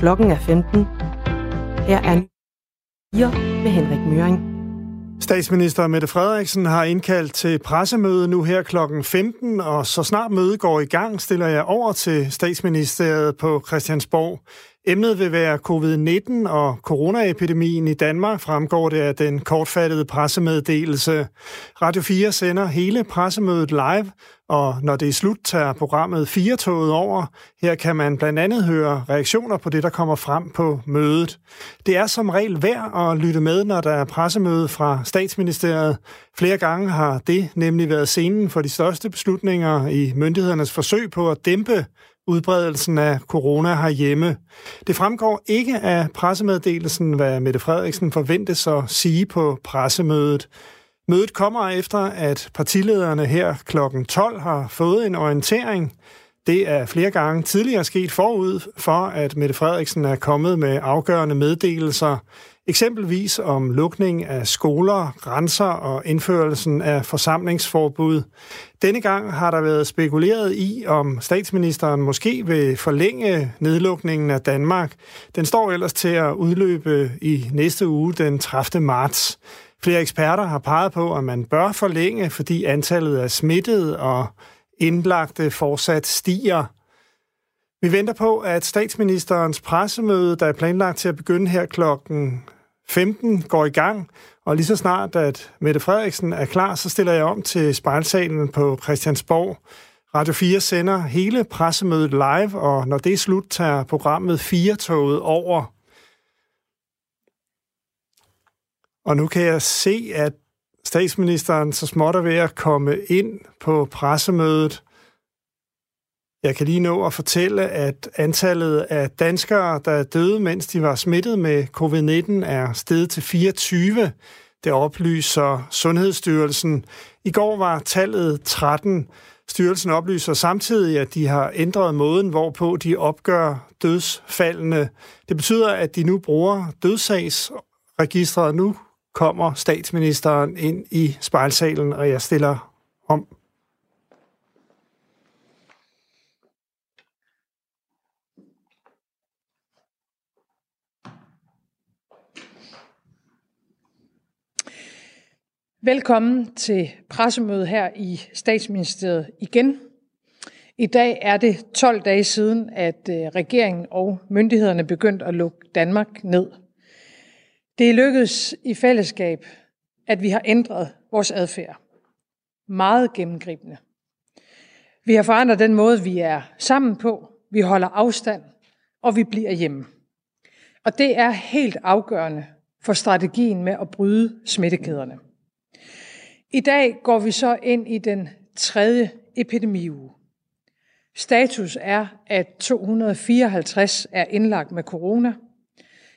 Klokken er 15. Her er 4 med Henrik Møring. Statsminister Mette Frederiksen har indkaldt til pressemøde nu her klokken 15, og så snart mødet går i gang, stiller jeg over til statsministeriet på Christiansborg. Emnet vil være covid-19 og coronaepidemien i Danmark, fremgår det af den kortfattede pressemeddelelse. Radio 4 sender hele pressemødet live, og når det er slut, tager programmet 4-toget over. Her kan man blandt andet høre reaktioner på det, der kommer frem på mødet. Det er som regel værd at lytte med, når der er pressemøde fra statsministeriet. Flere gange har det nemlig været scenen for de største beslutninger i myndighedernes forsøg på at dæmpe udbredelsen af corona herhjemme. Det fremgår ikke af pressemeddelelsen, hvad Mette Frederiksen forventes at sige på pressemødet. Mødet kommer efter, at partilederne her kl. 12 har fået en orientering. Det er flere gange tidligere sket forud for, at Mette Frederiksen er kommet med afgørende meddelelser. Eksempelvis om lukning af skoler, grænser og indførelsen af forsamlingsforbud. Denne gang har der været spekuleret i, om statsministeren måske vil forlænge nedlukningen af Danmark. Den står ellers til at udløbe i næste uge den 30. marts. Flere eksperter har peget på, at man bør forlænge, fordi antallet af smittede og indlagte fortsat stiger. Vi venter på, at statsministerens pressemøde, der er planlagt til at begynde her klokken 15, går i gang. Og lige så snart, at Mette Frederiksen er klar, så stiller jeg om til spejlsalen på Christiansborg. Radio 4 sender hele pressemødet live, og når det er slut, tager programmet 4-toget over. Og nu kan jeg se, at statsministeren så småt er ved at komme ind på pressemødet. Jeg kan lige nå at fortælle, at antallet af danskere, der er døde, mens de var smittet med covid-19, er steget til 24. Det oplyser Sundhedsstyrelsen. I går var tallet 13. Styrelsen oplyser samtidig, at de har ændret måden, hvorpå de opgør dødsfaldene. Det betyder, at de nu bruger dødssagsregistret. Nu kommer statsministeren ind i spejlsalen, og jeg stiller om. Velkommen til pressemødet her i statsministeriet igen. I dag er det 12 dage siden, at øh, regeringen og myndighederne begyndte at lukke Danmark ned. Det er lykkedes i fællesskab, at vi har ændret vores adfærd. Meget gennemgribende. Vi har forandret den måde, vi er sammen på, vi holder afstand, og vi bliver hjemme. Og det er helt afgørende for strategien med at bryde smittekæderne. I dag går vi så ind i den tredje epidemiuge. Status er, at 254 er indlagt med corona.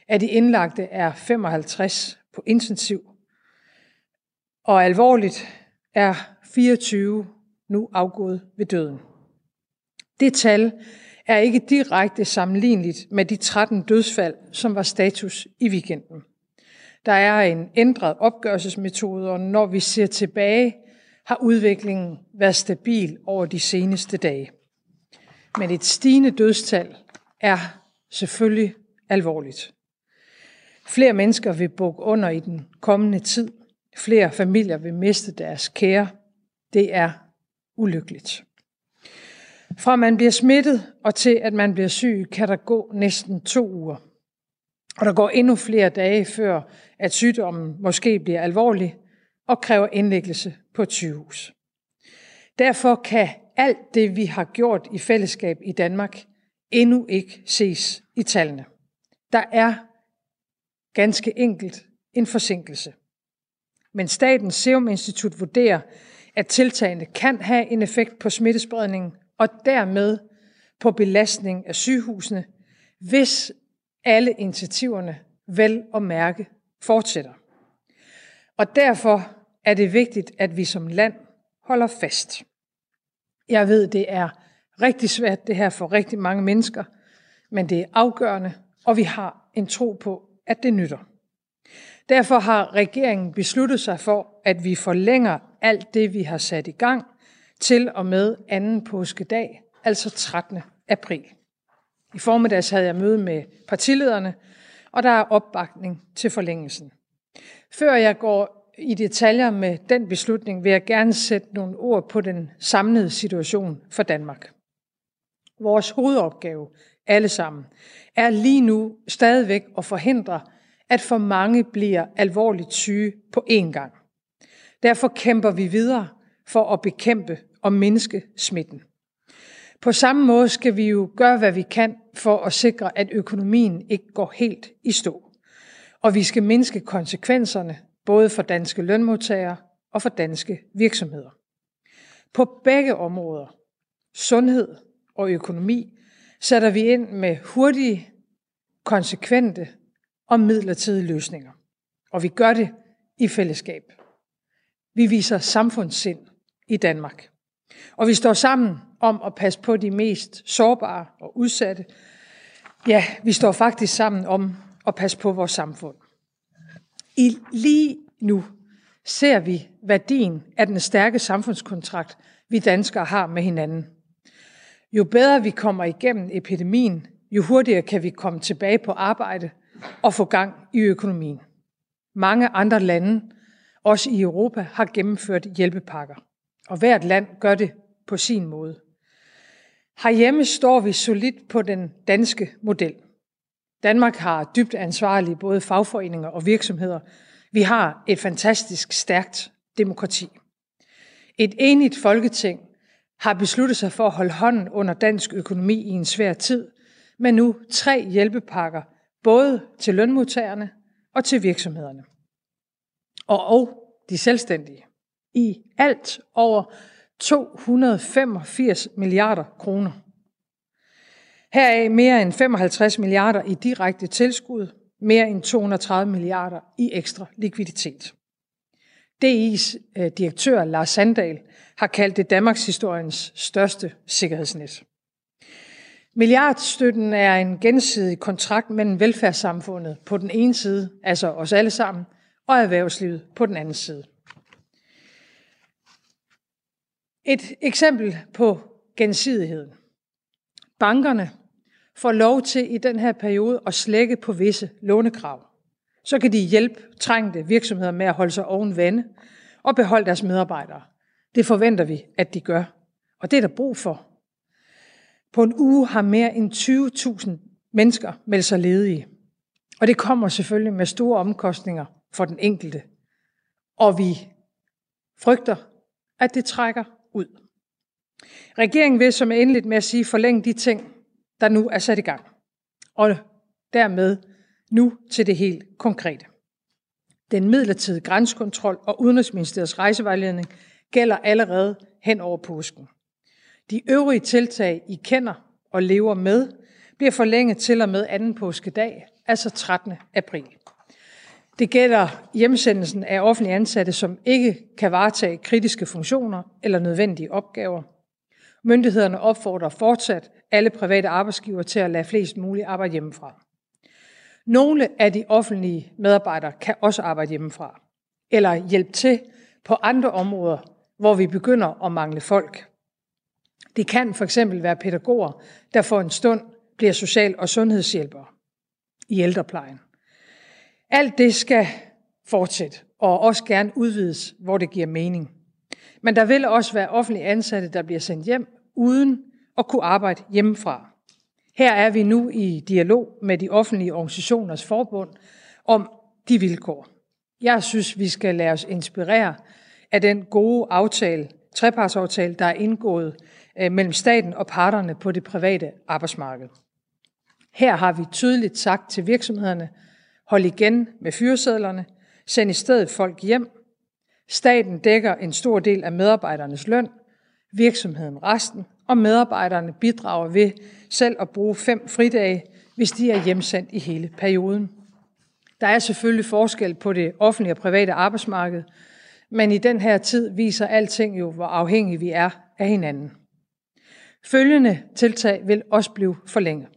Af de indlagte er 55 på intensiv. Og alvorligt er 24 nu afgået ved døden. Det tal er ikke direkte sammenligneligt med de 13 dødsfald, som var status i weekenden. Der er en ændret opgørelsesmetode, og når vi ser tilbage, har udviklingen været stabil over de seneste dage. Men et stigende dødstal er selvfølgelig alvorligt. Flere mennesker vil bukke under i den kommende tid. Flere familier vil miste deres kære. Det er ulykkeligt. Fra man bliver smittet og til at man bliver syg, kan der gå næsten to uger. Og der går endnu flere dage før, at sygdommen måske bliver alvorlig og kræver indlæggelse på et sygehus. Derfor kan alt det, vi har gjort i fællesskab i Danmark, endnu ikke ses i tallene. Der er ganske enkelt en forsinkelse. Men Statens Serum Institut vurderer, at tiltagene kan have en effekt på smittespredningen og dermed på belastning af sygehusene, hvis alle initiativerne vel og mærke fortsætter. Og derfor er det vigtigt, at vi som land holder fast. Jeg ved, det er rigtig svært det her for rigtig mange mennesker, men det er afgørende, og vi har en tro på, at det nytter. Derfor har regeringen besluttet sig for, at vi forlænger alt det, vi har sat i gang, til og med anden påskedag, altså 13. april. I formiddags havde jeg møde med partilederne, og der er opbakning til forlængelsen. Før jeg går i detaljer med den beslutning, vil jeg gerne sætte nogle ord på den samlede situation for Danmark. Vores hovedopgave, alle sammen, er lige nu stadigvæk at forhindre, at for mange bliver alvorligt syge på én gang. Derfor kæmper vi videre for at bekæmpe og mindske smitten. På samme måde skal vi jo gøre, hvad vi kan for at sikre, at økonomien ikke går helt i stå. Og vi skal mindske konsekvenserne både for danske lønmodtagere og for danske virksomheder. På begge områder, sundhed og økonomi, sætter vi ind med hurtige, konsekvente og midlertidige løsninger. Og vi gør det i fællesskab. Vi viser samfundssind i Danmark. Og vi står sammen om at passe på de mest sårbare og udsatte. Ja, vi står faktisk sammen om at passe på vores samfund. I lige nu ser vi værdien af den stærke samfundskontrakt, vi danskere har med hinanden. Jo bedre vi kommer igennem epidemien, jo hurtigere kan vi komme tilbage på arbejde og få gang i økonomien. Mange andre lande, også i Europa, har gennemført hjælpepakker, og hvert land gør det på sin måde. Herhjemme står vi solidt på den danske model. Danmark har dybt ansvarlige både fagforeninger og virksomheder. Vi har et fantastisk stærkt demokrati. Et enigt folketing har besluttet sig for at holde hånden under dansk økonomi i en svær tid, med nu tre hjælpepakker, både til lønmodtagerne og til virksomhederne. Og, og de selvstændige. I alt over 285 milliarder kroner. Heraf mere end 55 milliarder i direkte tilskud, mere end 230 milliarder i ekstra likviditet. DI's øh, direktør Lars Sandal har kaldt det Danmarks historiens største sikkerhedsnet. Milliardstøtten er en gensidig kontrakt mellem velfærdssamfundet på den ene side, altså os alle sammen, og erhvervslivet på den anden side. Et eksempel på gensidigheden. Bankerne får lov til i den her periode at slække på visse lånekrav. Så kan de hjælpe trængte virksomheder med at holde sig oven vande og beholde deres medarbejdere. Det forventer vi, at de gør. Og det er der brug for. På en uge har mere end 20.000 mennesker meldt sig ledige. Og det kommer selvfølgelig med store omkostninger for den enkelte. Og vi frygter, at det trækker ud. Regeringen vil, som endeligt med at sige, forlænge de ting, der nu er sat i gang. Og dermed nu til det helt konkrete. Den midlertidige grænsekontrol og Udenrigsministeriets rejsevejledning gælder allerede hen over påsken. De øvrige tiltag, I kender og lever med, bliver forlænget til og med anden påskedag, altså 13. april. Det gælder hjemsendelsen af offentlige ansatte, som ikke kan varetage kritiske funktioner eller nødvendige opgaver. Myndighederne opfordrer fortsat alle private arbejdsgiver til at lade flest muligt arbejde hjemmefra. Nogle af de offentlige medarbejdere kan også arbejde hjemmefra, eller hjælpe til på andre områder, hvor vi begynder at mangle folk. Det kan for eksempel være pædagoger, der for en stund bliver social- og sundhedshjælpere i ældreplejen. Alt det skal fortsætte og også gerne udvides, hvor det giver mening. Men der vil også være offentlige ansatte, der bliver sendt hjem uden at kunne arbejde hjemmefra. Her er vi nu i dialog med de offentlige organisationers forbund om de vilkår. Jeg synes, vi skal lade os inspirere af den gode aftale, trepartsaftale, der er indgået øh, mellem staten og parterne på det private arbejdsmarked. Her har vi tydeligt sagt til virksomhederne, hold igen med fyresedlerne, send i stedet folk hjem. Staten dækker en stor del af medarbejdernes løn, virksomheden resten, og medarbejderne bidrager ved selv at bruge fem fridage, hvis de er hjemsendt i hele perioden. Der er selvfølgelig forskel på det offentlige og private arbejdsmarked, men i den her tid viser alting jo, hvor afhængige vi er af hinanden. Følgende tiltag vil også blive forlænget.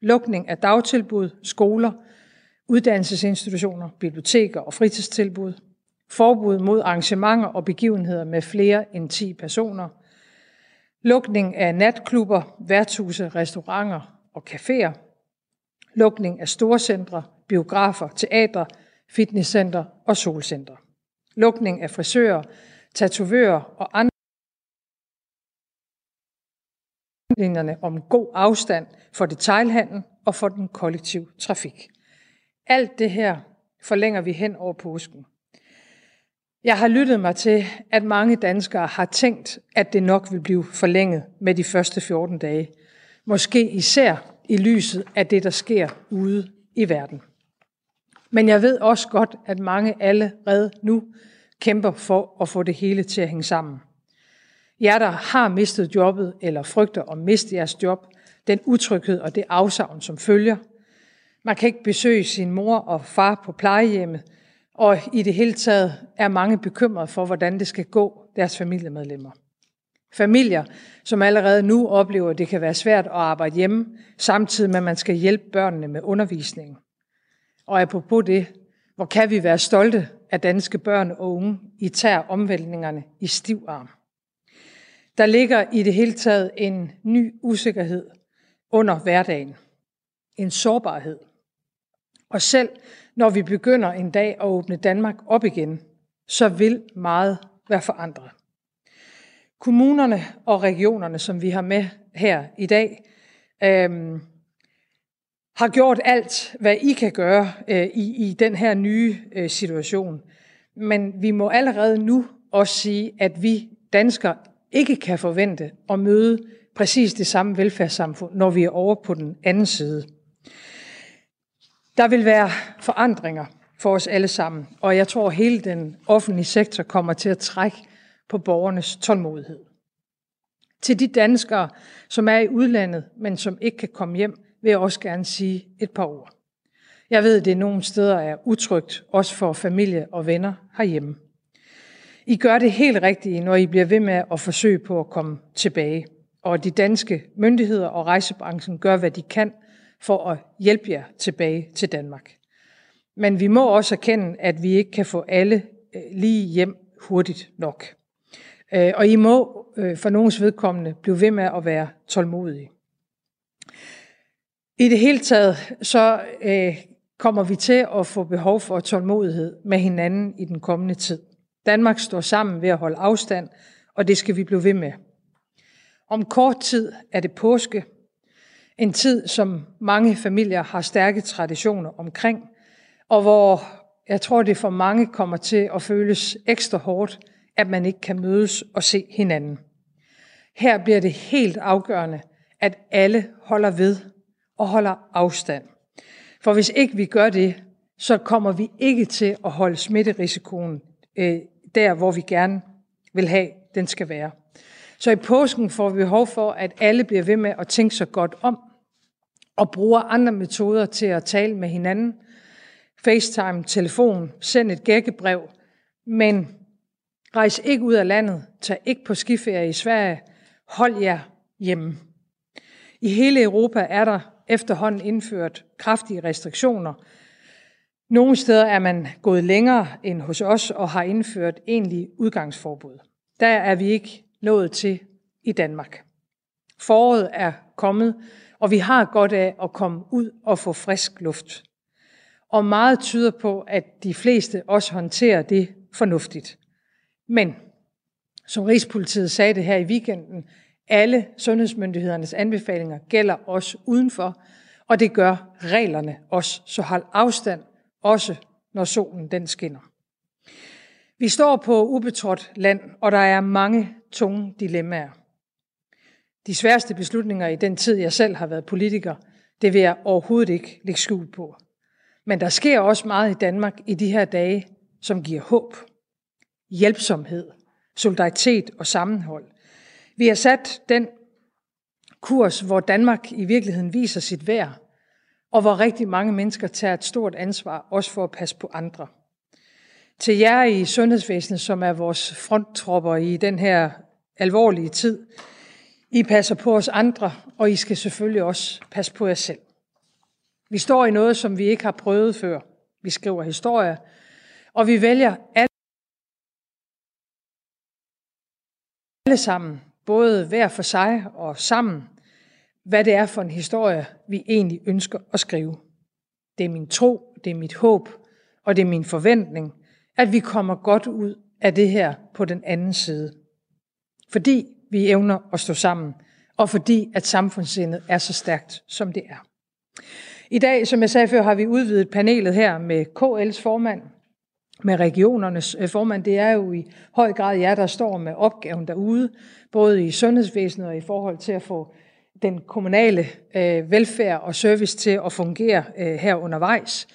Lukning af dagtilbud, skoler, uddannelsesinstitutioner, biblioteker og fritidstilbud. Forbud mod arrangementer og begivenheder med flere end 10 personer. Lukning af natklubber, værtshuse, restauranter og caféer, lukning af storcentre, biografer, teatre, fitnesscenter og solcenter, lukning af frisører, tatovører og andre linjerne om god afstand for detailhandel og for den kollektive trafik. Alt det her forlænger vi hen over påsken. Jeg har lyttet mig til, at mange danskere har tænkt, at det nok vil blive forlænget med de første 14 dage. Måske især i lyset af det, der sker ude i verden. Men jeg ved også godt, at mange allerede nu kæmper for at få det hele til at hænge sammen. Jer, der har mistet jobbet eller frygter at miste jeres job, den utryghed og det afsavn, som følger. Man kan ikke besøge sin mor og far på plejehjemmet, og i det hele taget er mange bekymrede for, hvordan det skal gå deres familiemedlemmer. Familier, som allerede nu oplever, at det kan være svært at arbejde hjemme, samtidig med, at man skal hjælpe børnene med undervisning. Og apropos det, hvor kan vi være stolte af danske børn og unge i tær omvæltningerne i stiv arm. Der ligger i det hele taget en ny usikkerhed under hverdagen. En sårbarhed. Og selv når vi begynder en dag at åbne Danmark op igen, så vil meget være forandret. Kommunerne og regionerne, som vi har med her i dag, øhm, har gjort alt, hvad I kan gøre øh, i, i den her nye øh, situation. Men vi må allerede nu også sige, at vi danskere ikke kan forvente at møde præcis det samme velfærdssamfund, når vi er over på den anden side. Der vil være forandringer for os alle sammen, og jeg tror, at hele den offentlige sektor kommer til at trække på borgernes tålmodighed. Til de danskere, som er i udlandet, men som ikke kan komme hjem, vil jeg også gerne sige et par ord. Jeg ved, at det nogle steder er utrygt, også for familie og venner herhjemme. I gør det helt rigtige, når I bliver ved med at forsøge på at komme tilbage. Og de danske myndigheder og rejsebranchen gør, hvad de kan for at hjælpe jer tilbage til Danmark. Men vi må også erkende, at vi ikke kan få alle øh, lige hjem hurtigt nok. Øh, og I må øh, for nogens vedkommende blive ved med at være tålmodige. I det hele taget så kommer vi til at få behov for tålmodighed med hinanden i den kommende tid. Danmark står sammen ved at holde afstand, og det skal vi blive ved med. Om kort tid er det påske, en tid, som mange familier har stærke traditioner omkring, og hvor jeg tror, det for mange kommer til at føles ekstra hårdt, at man ikke kan mødes og se hinanden. Her bliver det helt afgørende, at alle holder ved og holder afstand. For hvis ikke vi gør det, så kommer vi ikke til at holde smitterisikoen øh, der, hvor vi gerne vil have, den skal være. Så i påsken får vi behov for, at alle bliver ved med at tænke sig godt om, og bruger andre metoder til at tale med hinanden. FaceTime, telefon, send et gækkebrev, men rejs ikke ud af landet, tag ikke på skiferie i Sverige, hold jer hjemme. I hele Europa er der efterhånden indført kraftige restriktioner, nogle steder er man gået længere end hos os og har indført egentlig udgangsforbud. Der er vi ikke nået til i Danmark. Foråret er kommet, og vi har godt af at komme ud og få frisk luft. Og meget tyder på, at de fleste også håndterer det fornuftigt. Men, som Rigspolitiet sagde det her i weekenden, alle sundhedsmyndighedernes anbefalinger gælder også udenfor, og det gør reglerne også. Så hold afstand også når solen den skinner. Vi står på ubetrådt land, og der er mange tunge dilemmaer. De sværeste beslutninger i den tid, jeg selv har været politiker, det vil jeg overhovedet ikke lægge skjul på. Men der sker også meget i Danmark i de her dage, som giver håb, hjælpsomhed, solidaritet og sammenhold. Vi har sat den kurs, hvor Danmark i virkeligheden viser sit værd, og hvor rigtig mange mennesker tager et stort ansvar, også for at passe på andre. Til jer i sundhedsvæsenet, som er vores fronttropper i den her alvorlige tid, i passer på os andre, og I skal selvfølgelig også passe på jer selv. Vi står i noget, som vi ikke har prøvet før. Vi skriver historier, og vi vælger alle sammen, både hver for sig og sammen, hvad det er for en historie, vi egentlig ønsker at skrive. Det er min tro, det er mit håb, og det er min forventning, at vi kommer godt ud af det her på den anden side. Fordi vi evner at stå sammen, og fordi at samfundssindet er så stærkt, som det er. I dag, som jeg sagde før, har vi udvidet panelet her med KL's formand, med regionernes øh, formand. Det er jo i høj grad jer, der står med opgaven derude, både i sundhedsvæsenet og i forhold til at få den kommunale øh, velfærd og service til at fungere øh, her undervejs.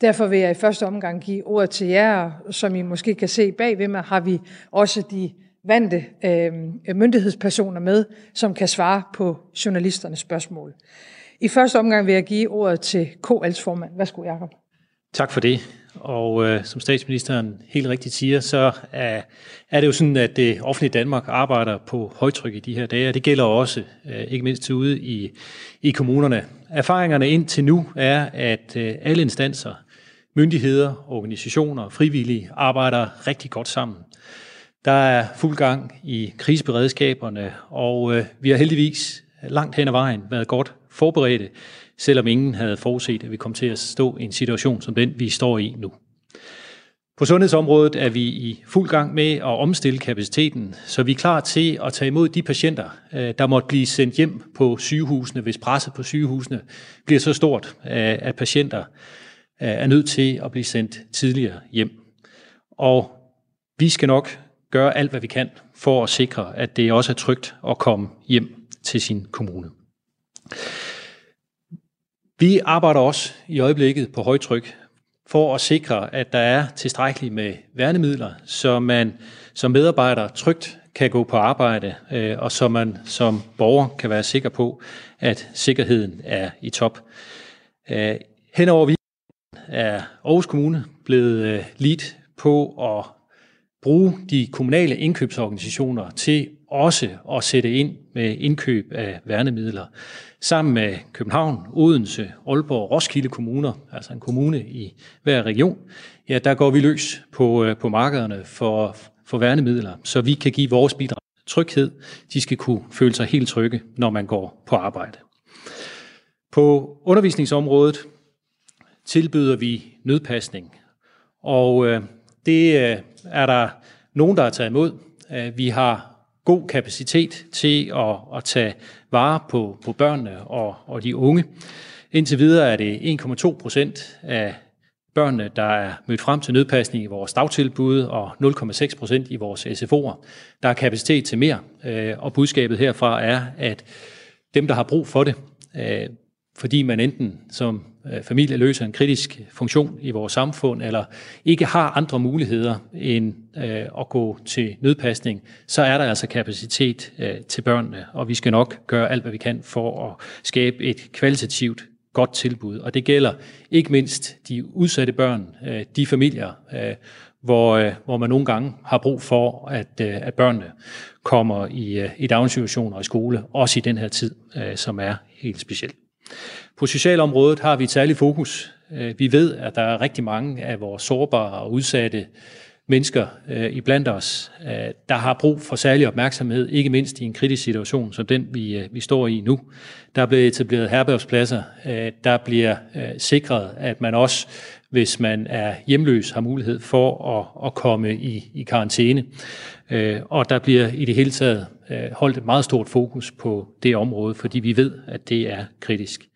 Derfor vil jeg i første omgang give ordet til jer, som I måske kan se bagved mig, har vi også de vante øh, myndighedspersoner med, som kan svare på journalisternes spørgsmål. I første omgang vil jeg give ordet til KL's formand. Værsgo, Jacob. Tak for det. Og øh, som statsministeren helt rigtigt siger, så er, er det jo sådan, at det offentlige Danmark arbejder på højtryk i de her dage, og det gælder også øh, ikke mindst ude i, i kommunerne. Erfaringerne indtil nu er, at øh, alle instanser, myndigheder, organisationer og frivillige arbejder rigtig godt sammen. Der er fuld gang i kriseberedskaberne, og øh, vi har heldigvis langt hen ad vejen været godt forberedte, selvom ingen havde forudset, at vi kom til at stå i en situation som den, vi står i nu. På sundhedsområdet er vi i fuld gang med at omstille kapaciteten, så vi er klar til at tage imod de patienter, øh, der måtte blive sendt hjem på sygehusene, hvis presset på sygehusene bliver så stort, øh, at patienter øh, er nødt til at blive sendt tidligere hjem. Og vi skal nok gøre alt, hvad vi kan for at sikre, at det også er trygt at komme hjem til sin kommune. Vi arbejder også i øjeblikket på højtryk for at sikre, at der er tilstrækkeligt med værnemidler, så man som medarbejder trygt kan gå på arbejde, øh, og så man som borger kan være sikker på, at sikkerheden er i top. Øh, henover vi er Aarhus Kommune blevet lead lidt på at bruge de kommunale indkøbsorganisationer til også at sætte ind med indkøb af værnemidler. Sammen med København, Odense, Aalborg og Roskilde kommuner, altså en kommune i hver region, ja, der går vi løs på, øh, på markederne for, for værnemidler, så vi kan give vores bidrag tryghed. De skal kunne føle sig helt trygge, når man går på arbejde. På undervisningsområdet tilbyder vi nødpasning, og øh, det øh, er der nogen, der har taget imod. Øh, vi har god kapacitet til at, at tage vare på, på børnene og, og de unge. Indtil videre er det 1,2 procent af børnene, der er mødt frem til nødpasning i vores dagtilbud, og 0,6 procent i vores SFO'er. Der er kapacitet til mere, øh, og budskabet herfra er, at dem, der har brug for det, øh, fordi man enten som øh, familie løser en kritisk funktion i vores samfund, eller ikke har andre muligheder end øh, at gå til nødpasning, så er der altså kapacitet øh, til børnene, og vi skal nok gøre alt, hvad vi kan for at skabe et kvalitativt godt tilbud. Og det gælder ikke mindst de udsatte børn, øh, de familier, øh, hvor, hvor man nogle gange har brug for, at, at børnene kommer i, i daginstitutioner og i skole, også i den her tid, som er helt speciel. På socialområdet har vi et særligt fokus. Øh, vi ved, at der er rigtig mange af vores sårbare og udsatte mennesker øh, i blandt os, øh, der har brug for særlig opmærksomhed, ikke mindst i en kritisk situation som den, vi, øh, vi står i nu. Der bliver etableret herbergspladser, øh, der bliver sikret, at man også, hvis man er hjemløs, har mulighed for at, at komme i, i karantæne. Og der bliver i det hele taget Øh, holdt et meget stort fokus på det område, fordi vi ved, at det er kritisk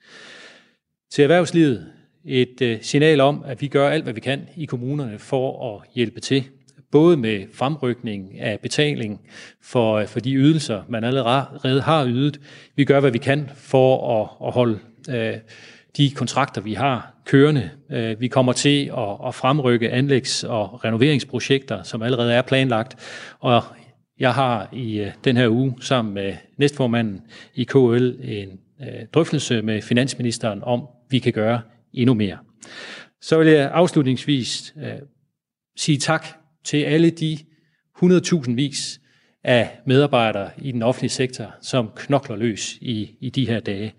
til erhvervslivet et øh, signal om, at vi gør alt, hvad vi kan i kommunerne for at hjælpe til, både med fremrykning af betaling for, øh, for de ydelser, man allerede har ydet. Vi gør, hvad vi kan for at, at holde øh, de kontrakter, vi har kørende. Øh, vi kommer til at, at fremrykke anlægs- og renoveringsprojekter, som allerede er planlagt. Og jeg har i øh, den her uge sammen med næstformanden i KL en øh, drøftelse med finansministeren om, vi kan gøre endnu mere. Så vil jeg afslutningsvis øh, sige tak til alle de 100.000 vis af medarbejdere i den offentlige sektor, som knokler løs i, i de her dage.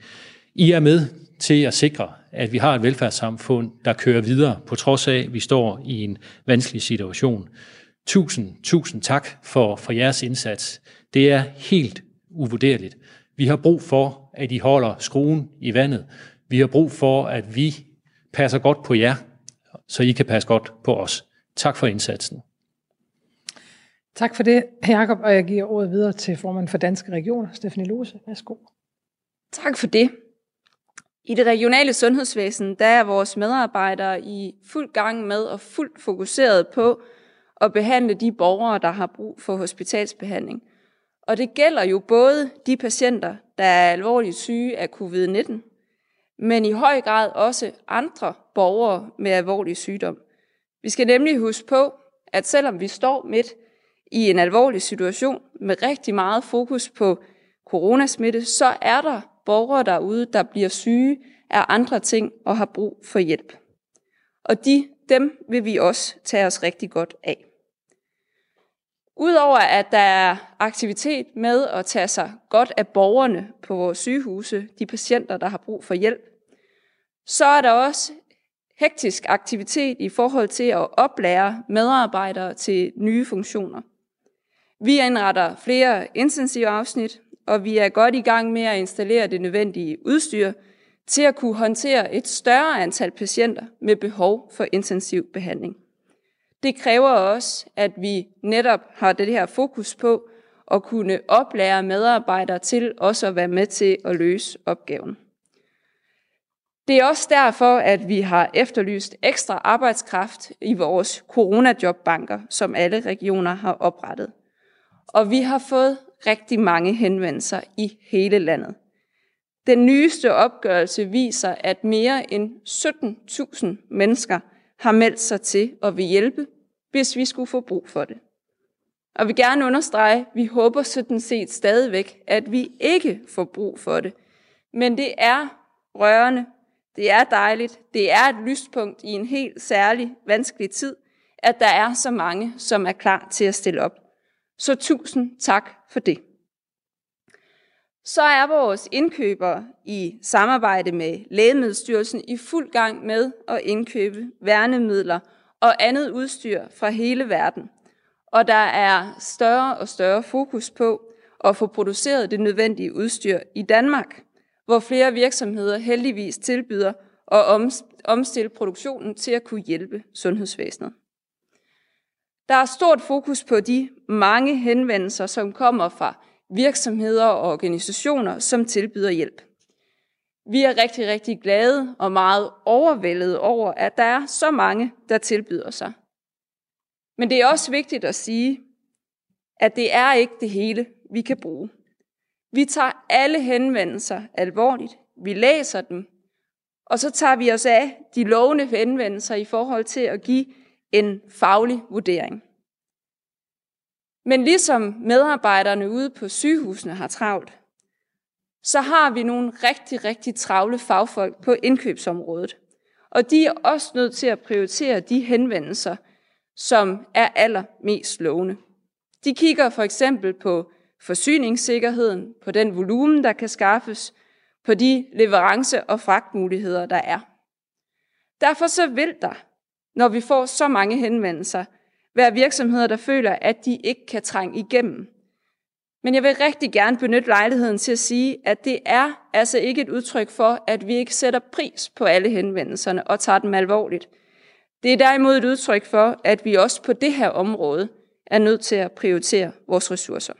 I er med til at sikre, at vi har et velfærdssamfund, der kører videre, på trods af, at vi står i en vanskelig situation. Tusind, tusind tak for, for jeres indsats. Det er helt uvurderligt. Vi har brug for at I holder skruen i vandet. Vi har brug for, at vi passer godt på jer, så I kan passe godt på os. Tak for indsatsen. Tak for det, Jakob, og jeg giver ordet videre til formanden for Danske Regioner, Stefanie Lose. Værsgo. Tak for det. I det regionale sundhedsvæsen, der er vores medarbejdere i fuld gang med og fuldt fokuseret på at behandle de borgere, der har brug for hospitalsbehandling. Og det gælder jo både de patienter, der er alvorligt syge af covid-19, men i høj grad også andre borgere med alvorlig sygdom. Vi skal nemlig huske på, at selvom vi står midt i en alvorlig situation med rigtig meget fokus på coronasmitte, så er der borgere derude, der bliver syge af andre ting og har brug for hjælp. Og de, dem vil vi også tage os rigtig godt af. Udover at der er aktivitet med at tage sig godt af borgerne på vores sygehuse, de patienter, der har brug for hjælp, så er der også hektisk aktivitet i forhold til at oplære medarbejdere til nye funktioner. Vi indretter flere intensive afsnit, og vi er godt i gang med at installere det nødvendige udstyr til at kunne håndtere et større antal patienter med behov for intensiv behandling. Det kræver også, at vi netop har det her fokus på at kunne oplære medarbejdere til også at være med til at løse opgaven. Det er også derfor, at vi har efterlyst ekstra arbejdskraft i vores coronajobbanker, som alle regioner har oprettet. Og vi har fået rigtig mange henvendelser i hele landet. Den nyeste opgørelse viser, at mere end 17.000 mennesker har meldt sig til at vil hjælpe, hvis vi skulle få brug for det. Og vi gerne understrege, at vi håber sådan set stadigvæk, at vi ikke får brug for det. Men det er rørende, det er dejligt, det er et lyspunkt i en helt særlig vanskelig tid, at der er så mange, som er klar til at stille op. Så tusind tak for det. Så er vores indkøber i samarbejde med Lægemiddelstyrelsen i fuld gang med at indkøbe værnemidler og andet udstyr fra hele verden. Og der er større og større fokus på at få produceret det nødvendige udstyr i Danmark, hvor flere virksomheder heldigvis tilbyder at omstille produktionen til at kunne hjælpe sundhedsvæsenet. Der er stort fokus på de mange henvendelser, som kommer fra virksomheder og organisationer, som tilbyder hjælp. Vi er rigtig, rigtig glade og meget overvældet over, at der er så mange, der tilbyder sig. Men det er også vigtigt at sige, at det er ikke det hele, vi kan bruge. Vi tager alle henvendelser alvorligt. Vi læser dem. Og så tager vi os af de lovende henvendelser i forhold til at give en faglig vurdering. Men ligesom medarbejderne ude på sygehusene har travlt, så har vi nogle rigtig, rigtig travle fagfolk på indkøbsområdet. Og de er også nødt til at prioritere de henvendelser, som er allermest lovende. De kigger for eksempel på forsyningssikkerheden, på den volumen, der kan skaffes, på de leverance- og fragtmuligheder, der er. Derfor så vil der, når vi får så mange henvendelser, være virksomheder, der føler, at de ikke kan trænge igennem. Men jeg vil rigtig gerne benytte lejligheden til at sige, at det er altså ikke et udtryk for, at vi ikke sætter pris på alle henvendelserne og tager dem alvorligt. Det er derimod et udtryk for, at vi også på det her område er nødt til at prioritere vores ressourcer.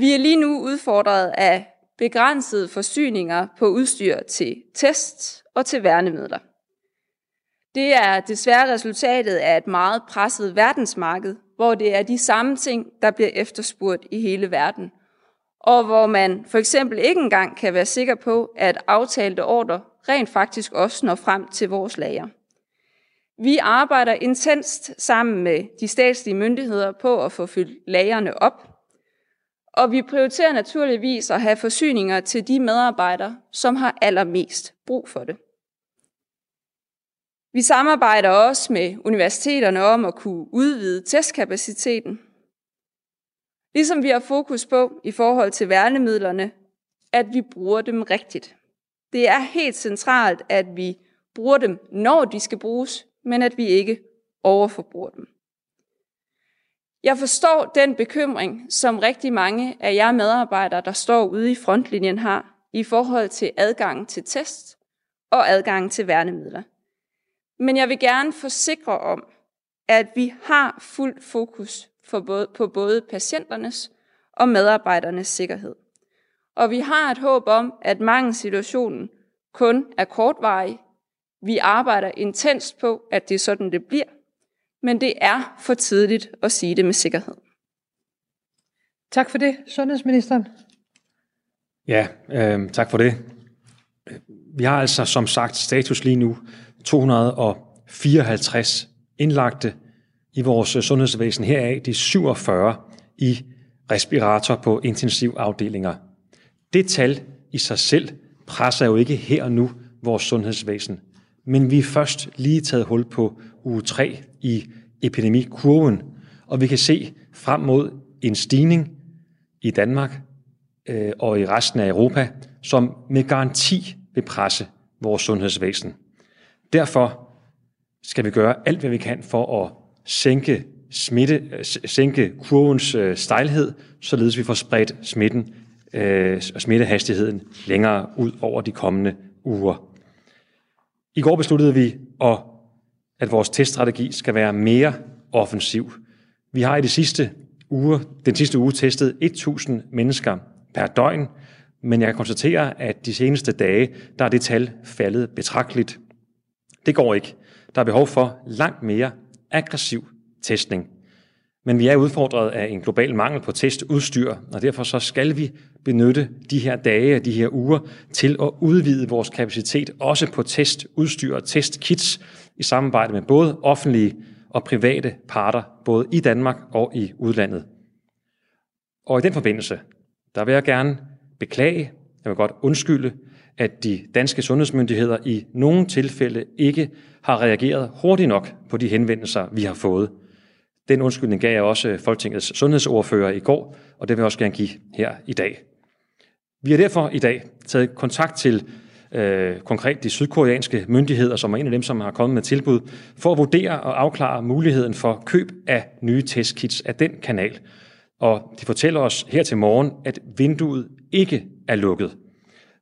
Vi er lige nu udfordret af begrænsede forsyninger på udstyr til test og til værnemidler. Det er desværre resultatet af et meget presset verdensmarked, hvor det er de samme ting, der bliver efterspurgt i hele verden. Og hvor man for eksempel ikke engang kan være sikker på, at aftalte ordre rent faktisk også når frem til vores lager. Vi arbejder intenst sammen med de statslige myndigheder på at få fyldt lagerne op, og vi prioriterer naturligvis at have forsyninger til de medarbejdere, som har allermest brug for det. Vi samarbejder også med universiteterne om at kunne udvide testkapaciteten. Ligesom vi har fokus på i forhold til værnemidlerne, at vi bruger dem rigtigt. Det er helt centralt, at vi bruger dem, når de skal bruges, men at vi ikke overforbruger dem. Jeg forstår den bekymring, som rigtig mange af jer medarbejdere, der står ude i frontlinjen, har i forhold til adgang til test og adgang til værnemidler. Men jeg vil gerne forsikre om, at vi har fuld fokus på både patienternes og medarbejdernes sikkerhed. Og vi har et håb om, at mangelsituationen kun er kortvarig. Vi arbejder intenst på, at det er sådan, det bliver. Men det er for tidligt at sige det med sikkerhed. Tak for det, sundhedsministeren. Ja, øh, tak for det. Vi har altså som sagt status lige nu 254 indlagte i vores sundhedsvæsen. Heraf de 47 i respirator på intensivafdelinger. Det tal i sig selv presser jo ikke her og nu vores sundhedsvæsen. Men vi er først lige taget hul på uge 3 i epidemikurven, og vi kan se frem mod en stigning i Danmark øh, og i resten af Europa, som med garanti vil presse vores sundhedsvæsen. Derfor skal vi gøre alt, hvad vi kan for at sænke, smitte, øh, sænke kurvens øh, stejlhed, således vi får spredt smitten øh, smittehastigheden længere ud over de kommende uger. I går besluttede vi, at vores teststrategi skal være mere offensiv. Vi har i de sidste uger, den sidste uge testet 1.000 mennesker per døgn, men jeg kan konstatere, at de seneste dage, der er det tal faldet betragteligt. Det går ikke. Der er behov for langt mere aggressiv testning. Men vi er udfordret af en global mangel på testudstyr, og derfor så skal vi benytte de her dage og de her uger til at udvide vores kapacitet, også på testudstyr og testkits, i samarbejde med både offentlige og private parter, både i Danmark og i udlandet. Og i den forbindelse, der vil jeg gerne beklage, jeg vil godt undskylde, at de danske sundhedsmyndigheder i nogle tilfælde ikke har reageret hurtigt nok på de henvendelser, vi har fået. Den undskyldning gav jeg også Folketingets sundhedsordfører i går, og det vil jeg også gerne give her i dag. Vi har derfor i dag taget kontakt til øh, konkret de sydkoreanske myndigheder, som er en af dem, som har kommet med tilbud, for at vurdere og afklare muligheden for køb af nye testkits af den kanal. Og de fortæller os her til morgen, at vinduet ikke er lukket.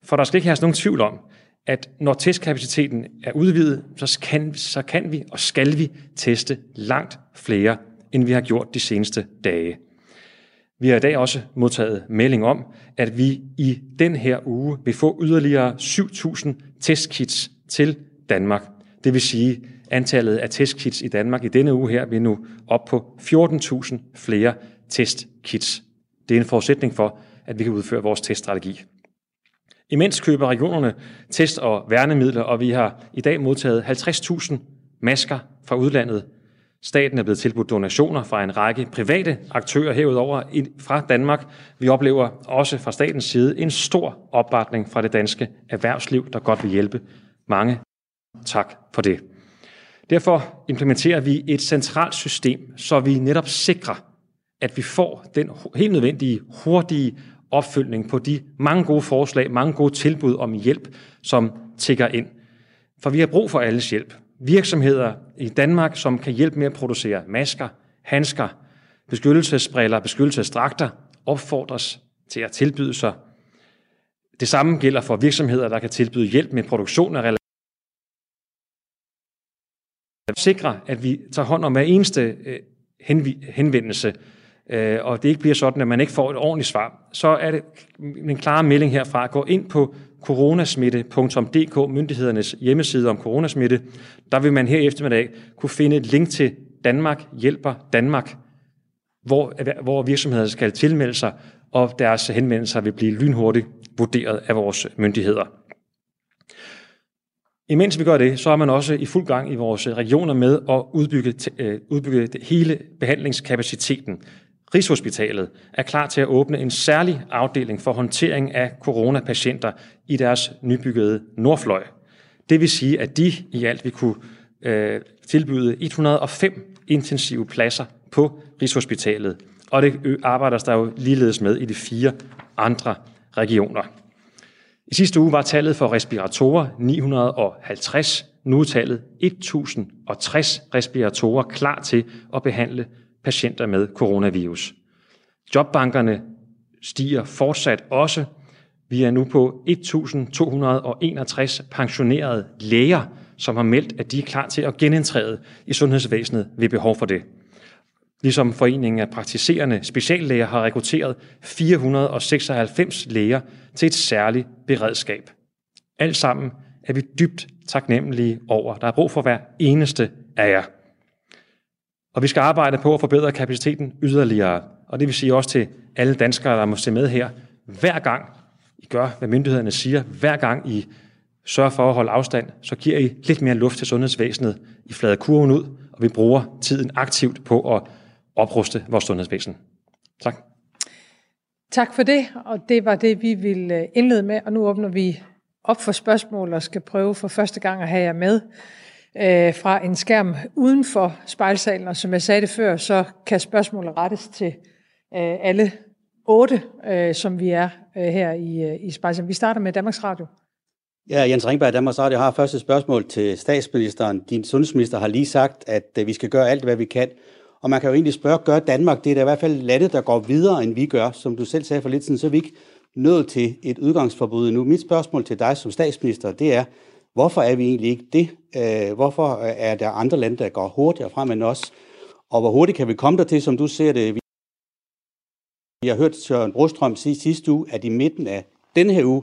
For der skal ikke have nogen tvivl om, at når testkapaciteten er udvidet, så kan, så kan vi og skal vi teste langt flere, end vi har gjort de seneste dage. Vi har i dag også modtaget melding om, at vi i den her uge vil få yderligere 7.000 testkits til Danmark. Det vil sige, antallet af testkits i Danmark i denne uge her vil nu op på 14.000 flere testkits. Det er en forudsætning for, at vi kan udføre vores teststrategi. Imens køber regionerne test- og værnemidler, og vi har i dag modtaget 50.000 masker fra udlandet Staten er blevet tilbudt donationer fra en række private aktører herudover fra Danmark. Vi oplever også fra statens side en stor opbakning fra det danske erhvervsliv, der godt vil hjælpe. Mange tak for det. Derfor implementerer vi et centralt system, så vi netop sikrer, at vi får den helt nødvendige, hurtige opfølgning på de mange gode forslag, mange gode tilbud om hjælp, som tigger ind. For vi har brug for alles hjælp virksomheder i Danmark, som kan hjælpe med at producere masker, handsker, beskyttelsesbriller, beskyttelsesdragter, opfordres til at tilbyde sig. Det samme gælder for virksomheder, der kan tilbyde hjælp med produktion af sikre, at vi tager hånd om hver eneste øh, henvendelse, øh, og det ikke bliver sådan, at man ikke får et ordentligt svar, så er det en klar melding herfra. Gå ind på coronasmitte.dk, myndighedernes hjemmeside om coronasmitte. Der vil man her i eftermiddag kunne finde et link til Danmark hjælper Danmark, hvor, hvor virksomheder skal tilmelde sig, og deres henvendelser vil blive lynhurtigt vurderet af vores myndigheder. Imens vi gør det, så er man også i fuld gang i vores regioner med at udbygge, øh, udbygge hele behandlingskapaciteten. Rigshospitalet er klar til at åbne en særlig afdeling for håndtering af coronapatienter i deres nybyggede Nordfløj. Det vil sige, at de i alt vil kunne øh, tilbyde 105 intensive pladser på Rigshospitalet, og det arbejder der jo ligeledes med i de fire andre regioner. I sidste uge var tallet for respiratorer 950, nu er tallet 1060 respiratorer klar til at behandle patienter med coronavirus. Jobbankerne stiger fortsat også. Vi er nu på 1.261 pensionerede læger, som har meldt, at de er klar til at genindtræde i sundhedsvæsenet ved behov for det. Ligesom Foreningen af Praktiserende Speciallæger har rekrutteret 496 læger til et særligt beredskab. Alt sammen er vi dybt taknemmelige over. Der er brug for hver eneste af jer. Og vi skal arbejde på at forbedre kapaciteten yderligere. Og det vil sige også til alle danskere, der må se med her. Hver gang I gør, hvad myndighederne siger, hver gang I sørger for at holde afstand, så giver I lidt mere luft til sundhedsvæsenet. I flader kurven ud, og vi bruger tiden aktivt på at opruste vores sundhedsvæsen. Tak. Tak for det, og det var det, vi ville øh, indlede med, og nu åbner vi op for spørgsmål og skal prøve for første gang at have jer med øh, fra en skærm uden for spejlsalen. Og som jeg sagde det før, så kan spørgsmålet rettes til øh, alle otte, øh, som vi er øh, her i, øh, i spejlsalen. Vi starter med Danmarks Radio. Ja, Jens Ringberg, Danmarks Radio har første spørgsmål til statsministeren. Din sundhedsminister har lige sagt, at øh, vi skal gøre alt, hvad vi kan. Og man kan jo egentlig spørge, gør Danmark det? er da i hvert fald landet, der går videre, end vi gør. Som du selv sagde for lidt siden, så er vi ikke nået til et udgangsforbud nu. Mit spørgsmål til dig som statsminister, det er, hvorfor er vi egentlig ikke det? Øh, hvorfor øh, er der andre lande, der går hurtigere frem end os? Og hvor hurtigt kan vi komme der til, som du ser det? Vi har hørt Søren Brostrøm sige sidste uge, at i midten af denne her uge,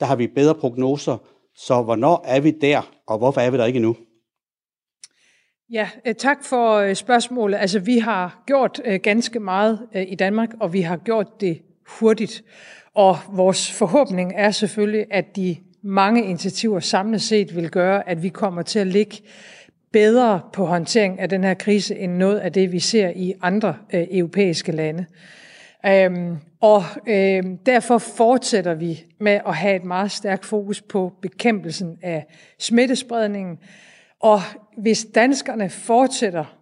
der har vi bedre prognoser. Så hvornår er vi der, og hvorfor er vi der ikke endnu? Ja, øh, tak for spørgsmålet. Altså, vi har gjort ganske meget i Danmark, og vi har gjort det hurtigt. Og vores forhåbning er selvfølgelig, at de mange initiativer samlet set vil gøre, at vi kommer til at ligge bedre på håndtering af den her krise, end noget af det, vi ser i andre øh, europæiske lande. Øhm, og øhm, derfor fortsætter vi med at have et meget stærkt fokus på bekæmpelsen af smittespredningen. Og hvis danskerne fortsætter,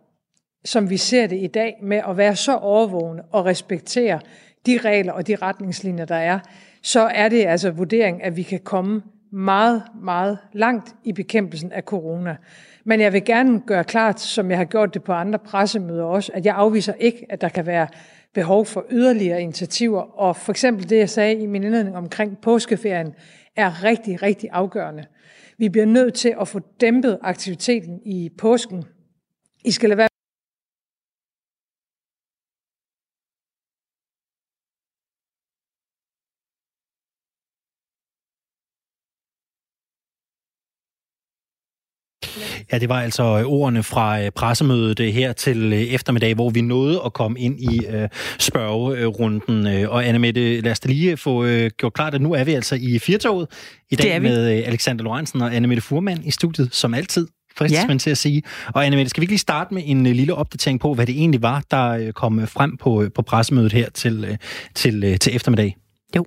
som vi ser det i dag, med at være så overvågne og respektere de regler og de retningslinjer, der er, så er det altså vurdering, at vi kan komme meget, meget langt i bekæmpelsen af corona. Men jeg vil gerne gøre klart, som jeg har gjort det på andre pressemøder også, at jeg afviser ikke, at der kan være behov for yderligere initiativer. Og for eksempel det, jeg sagde i min indledning omkring påskeferien, er rigtig, rigtig afgørende. Vi bliver nødt til at få dæmpet aktiviteten i påsken. I skal lade være Ja, det var altså øh, ordene fra øh, pressemødet øh, her til eftermiddag, hvor vi nåede at komme ind i spørgerunden. Og Anne Mette, lad os lige få gjort klart, at nu er vi altså i Firtoget i dag med Alexander Lorentzen og Anne Mette Furman i studiet, som altid fristes ja. man til at sige. Og Anne skal vi ikke lige starte med en lille opdatering på, hvad det egentlig var, der kom frem på, på pressemødet her til, til, til eftermiddag? Jo.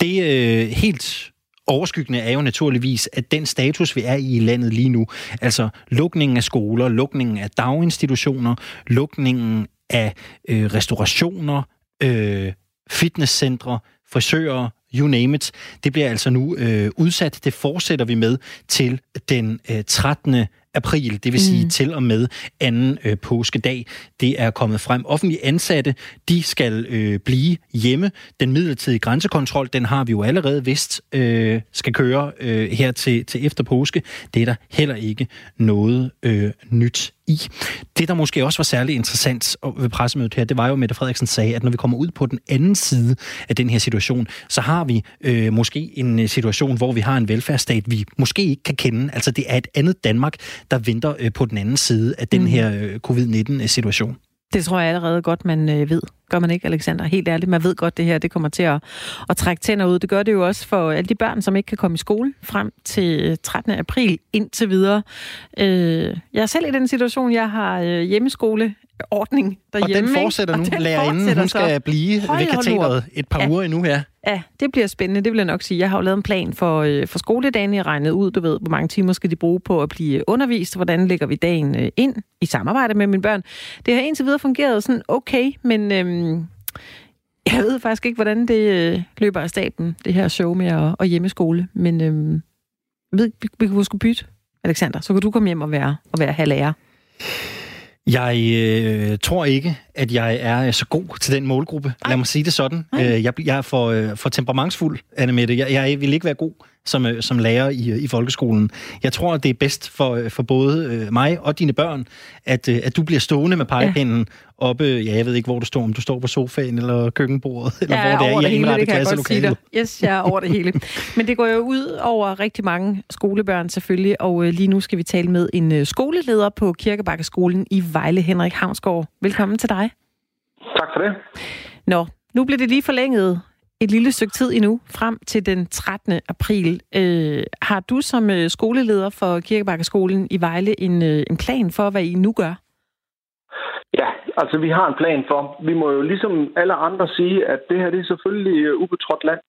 Det er helt overskyggende er jo naturligvis, at den status, vi er i i landet lige nu, altså lukningen af skoler, lukningen af daginstitutioner, lukningen af øh, restaurationer, øh, fitnesscentre, frisører, you name it, det bliver altså nu øh, udsat. Det fortsætter vi med til den øh, 13 april, det vil sige mm. til og med anden øh, påskedag. Det er kommet frem. Offentlige ansatte, de skal øh, blive hjemme. Den midlertidige grænsekontrol, den har vi jo allerede vidst, øh, skal køre øh, her til, til efter påske. Det er der heller ikke noget øh, nyt i. Det, der måske også var særlig interessant ved pressemødet her, det var jo, at Mette Frederiksen sagde, at når vi kommer ud på den anden side af den her situation, så har vi øh, måske en øh, situation, hvor vi har en velfærdsstat, vi måske ikke kan kende. Altså, det er et andet Danmark, der venter øh, på den anden side af den mm. her øh, covid-19-situation. Det tror jeg allerede godt, man øh, ved. Gør man ikke, Alexander? Helt ærligt, man ved godt, det her det kommer til at, at trække tænder ud. Det gør det jo også for alle de børn, som ikke kan komme i skole frem til øh, 13. april indtil videre. Øh, jeg er selv i den situation, jeg har øh, hjemmeskole ordning derhjemme. Og den fortsætter nu, lærerinden. Hun skal blive ved katedret et par ja. uger endnu her. Ja, det bliver spændende, det vil jeg nok sige. Jeg har jo lavet en plan for, øh, for skoledagen, jeg regnet ud, du ved, hvor mange timer skal de bruge på at blive undervist, hvordan lægger vi dagen øh, ind i samarbejde med mine børn. Det har indtil videre fungeret sådan okay, men øh, jeg ved faktisk ikke, hvordan det øh, løber af staben, det her show med at, at hjemmeskole, men øh, ved, vi, vi kan måske bytte, Alexander, så kan du komme hjem og være, og være halv lærer. Jeg øh, tror ikke, at jeg er så god til den målgruppe. Ej. Lad mig sige det sådan. Øh, jeg, jeg er for, øh, for temperamentsfuld, Anne Mette. Jeg, jeg vil ikke være god som, øh, som lærer i, i folkeskolen. Jeg tror, at det er bedst for, øh, for både øh, mig og dine børn, at, at du bliver stående med pegepinden ja. oppe, ja, jeg ved ikke, hvor du står, om du står på sofaen eller køkkenbordet, eller ja, hvor det er, det hele, det kan jeg godt sige dig. Yes, jeg er over det hele. Men det går jo ud over rigtig mange skolebørn selvfølgelig, og lige nu skal vi tale med en skoleleder på Kirkebakkeskolen i Vejle, Henrik Havnsgaard. Velkommen til dig. Tak for det. Nå, nu bliver det lige forlænget et lille stykke tid endnu, frem til den 13. april. Øh, har du som øh, skoleleder for Kirkebakkeskolen i Vejle en, øh, en plan for, hvad I nu gør? Ja, altså vi har en plan for. Vi må jo ligesom alle andre sige, at det her det er selvfølgelig øh, ubetrådt land.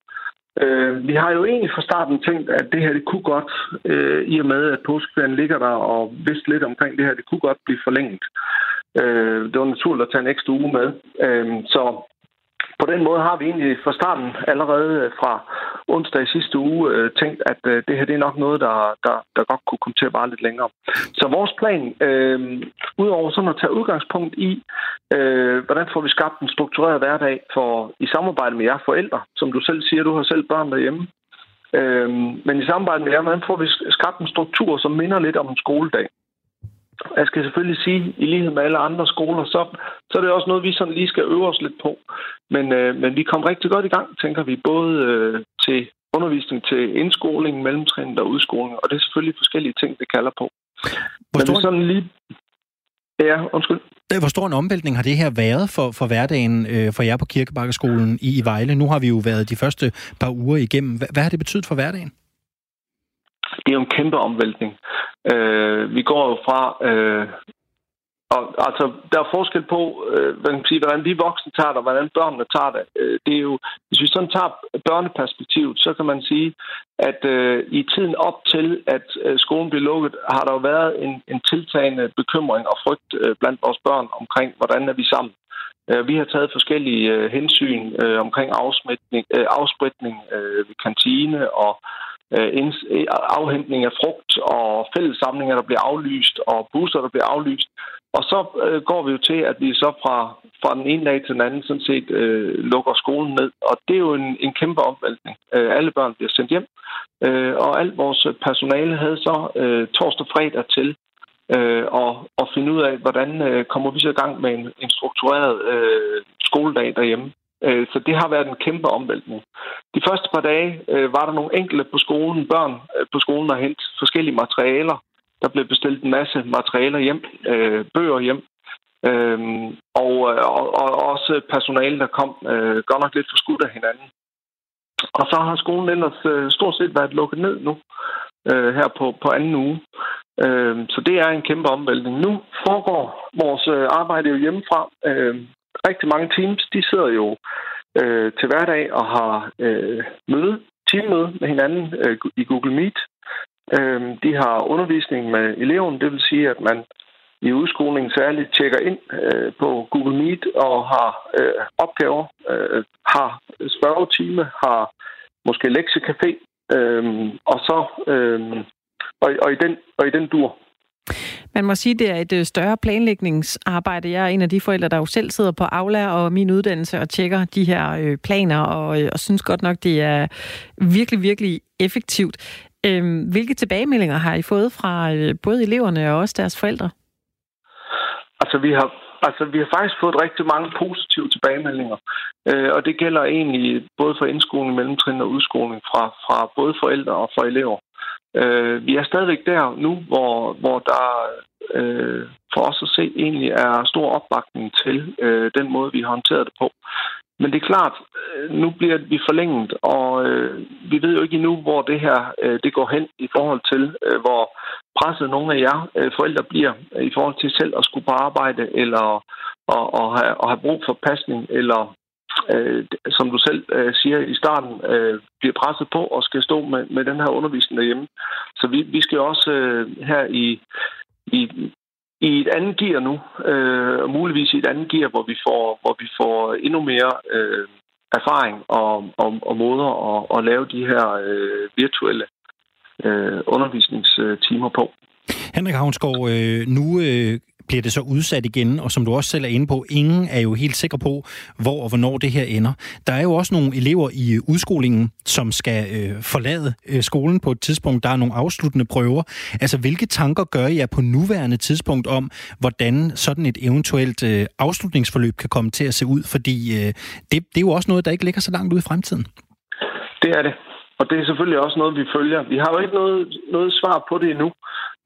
Øh, vi har jo egentlig fra starten tænkt, at det her det kunne godt, øh, i og med at påskeferien ligger der og vidste lidt omkring det her, det kunne godt blive forlænget. Øh, det var naturligt at tage en ekstra uge med. Øh, så på den måde har vi egentlig fra starten allerede øh, fra onsdag i sidste uge øh, tænkt, at øh, det her det er nok noget, der, der, der godt kunne komme til at vare lidt længere. Så vores plan, øh, udover sådan at tage udgangspunkt i, øh, hvordan får vi skabt en struktureret hverdag for i samarbejde med jer forældre, som du selv siger, du har selv børn derhjemme, øh, men i samarbejde med jer, hvordan får vi skabt en struktur, som minder lidt om en skoledag. Jeg skal selvfølgelig sige, i lighed med alle andre skoler, så, så er det også noget, vi sådan lige skal øve os lidt på. Men, øh, men vi kom rigtig godt i gang, tænker vi, både øh, til undervisning til indskoling, mellemtrin og udskoling, og det er selvfølgelig forskellige ting, det kalder på. Hvor stor... Men sådan lige... Ja, undskyld. Hvor stor en omvæltning har det her været for, for hverdagen øh, for jer på Kirkebakkeskolen i, i Vejle? Nu har vi jo været de første par uger igennem. Hvad, hvad har det betydet for hverdagen? Det er jo en kæmpe omvæltning. Øh, vi går jo fra... Øh, og, altså, der er forskel på, øh, hvad kan man sige, hvordan vi voksne tager det, og hvordan børnene tager det. Øh, det er jo, hvis vi sådan tager børneperspektivet, så kan man sige, at øh, i tiden op til, at øh, skolen blev lukket, har der jo været en, en tiltagende bekymring og frygt øh, blandt vores børn omkring, hvordan er vi sammen. Øh, vi har taget forskellige øh, hensyn øh, omkring afsmitning, øh, afspritning øh, ved kantine og Øh, øh, afhentning af frugt og fællessamlinger, der bliver aflyst, og busser, der bliver aflyst. Og så øh, går vi jo til, at vi så fra, fra den ene dag til den anden sådan set øh, lukker skolen ned. Og det er jo en, en kæmpe omvæltning. Øh, alle børn bliver sendt hjem, øh, og alt vores personale havde så øh, torsdag og fredag til øh, og, og finde ud af, hvordan øh, kommer vi så i gang med en, en struktureret øh, skoledag derhjemme. Øh, så det har været en kæmpe omvæltning. De første par dage øh, var der nogle enkelte på skolen, børn øh, på skolen, der hente forskellige materialer. Der blev bestilt en masse materialer hjem, øh, bøger hjem, og, og, og også personale, der kom godt nok lidt for skudt af hinanden. Og så har skolen ellers stort set været lukket ned nu, her på, på anden uge. Så det er en kæmpe omvæltning. Nu foregår vores arbejde jo hjemmefra rigtig mange teams, de sidder jo øh, til hverdag og har øh, møde, teammøde med hinanden øh, i Google Meet. Øh, de har undervisning med eleven, det vil sige, at man i udskolingen særligt tjekker ind øh, på Google Meet og har øh, opgaver, øh, har spørgetime, har måske lektiecafé, øh, og så øh, og, og, i den, og i den dur. Man må sige, at det er et øh, større planlægningsarbejde. Jeg er en af de forældre, der jo selv sidder på Aula og min uddannelse og tjekker de her øh, planer, og, øh, og synes godt nok, det er virkelig, virkelig effektivt. Øhm, hvilke tilbagemeldinger har I fået fra både eleverne og også deres forældre? Altså, vi har Altså, vi har faktisk fået rigtig mange positive tilbagemeldinger, øh, og det gælder egentlig både for indskoling, mellemtrin og udskoling fra, fra både forældre og fra elever. Øh, vi er stadigvæk der nu, hvor, hvor der øh, for os at se egentlig er stor opbakning til øh, den måde, vi har håndteret det på. Men det er klart, øh, nu bliver vi forlænget, og øh, vi ved jo ikke endnu, hvor det her øh, det går hen i forhold til, øh, hvor presset nogle af jer øh, forældre bliver øh, i forhold til selv at skulle på arbejde, eller og, og, have, og have brug for pasning, eller øh, som du selv øh, siger i starten, øh, bliver presset på og skal stå med, med den her undervisning derhjemme. Så vi, vi skal også øh, her i, i, i et andet gear nu, øh, og muligvis i et andet gear, hvor vi får, hvor vi får endnu mere øh, erfaring og, og, og måder at, at lave de her øh, virtuelle øh, undervisningstimer på. Henrik Havnsgaard, øh, nu øh, bliver det så udsat igen, og som du også selv er inde på, ingen er jo helt sikker på, hvor og hvornår det her ender. Der er jo også nogle elever i øh, udskolingen, som skal øh, forlade øh, skolen på et tidspunkt. Der er nogle afsluttende prøver. Altså, hvilke tanker gør jeg på nuværende tidspunkt om, hvordan sådan et eventuelt øh, afslutningsforløb kan komme til at se ud? Fordi øh, det, det er jo også noget, der ikke ligger så langt ud i fremtiden. Det er det. Og det er selvfølgelig også noget, vi følger. Vi har jo ikke noget, noget svar på det endnu.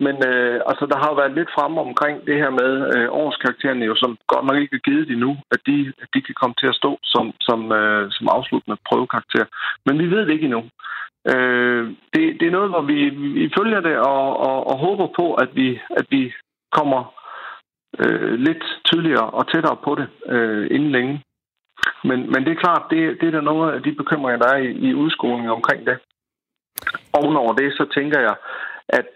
Men øh, altså, der har jo været lidt frem omkring det her med øh, årskaraktererne, jo, som godt nok ikke er givet endnu, at de, at de kan komme til at stå som, som, øh, som afsluttende prøvekarakter. Men vi ved det ikke endnu. Øh, det, det er noget, hvor vi, vi følger det og, og, og håber på, at vi, at vi kommer øh, lidt tydeligere og tættere på det øh, inden længe. Men, men det er klart, det, det er der noget af de bekymringer, der er i, i udskolingen omkring det. Ovenover det, så tænker jeg, at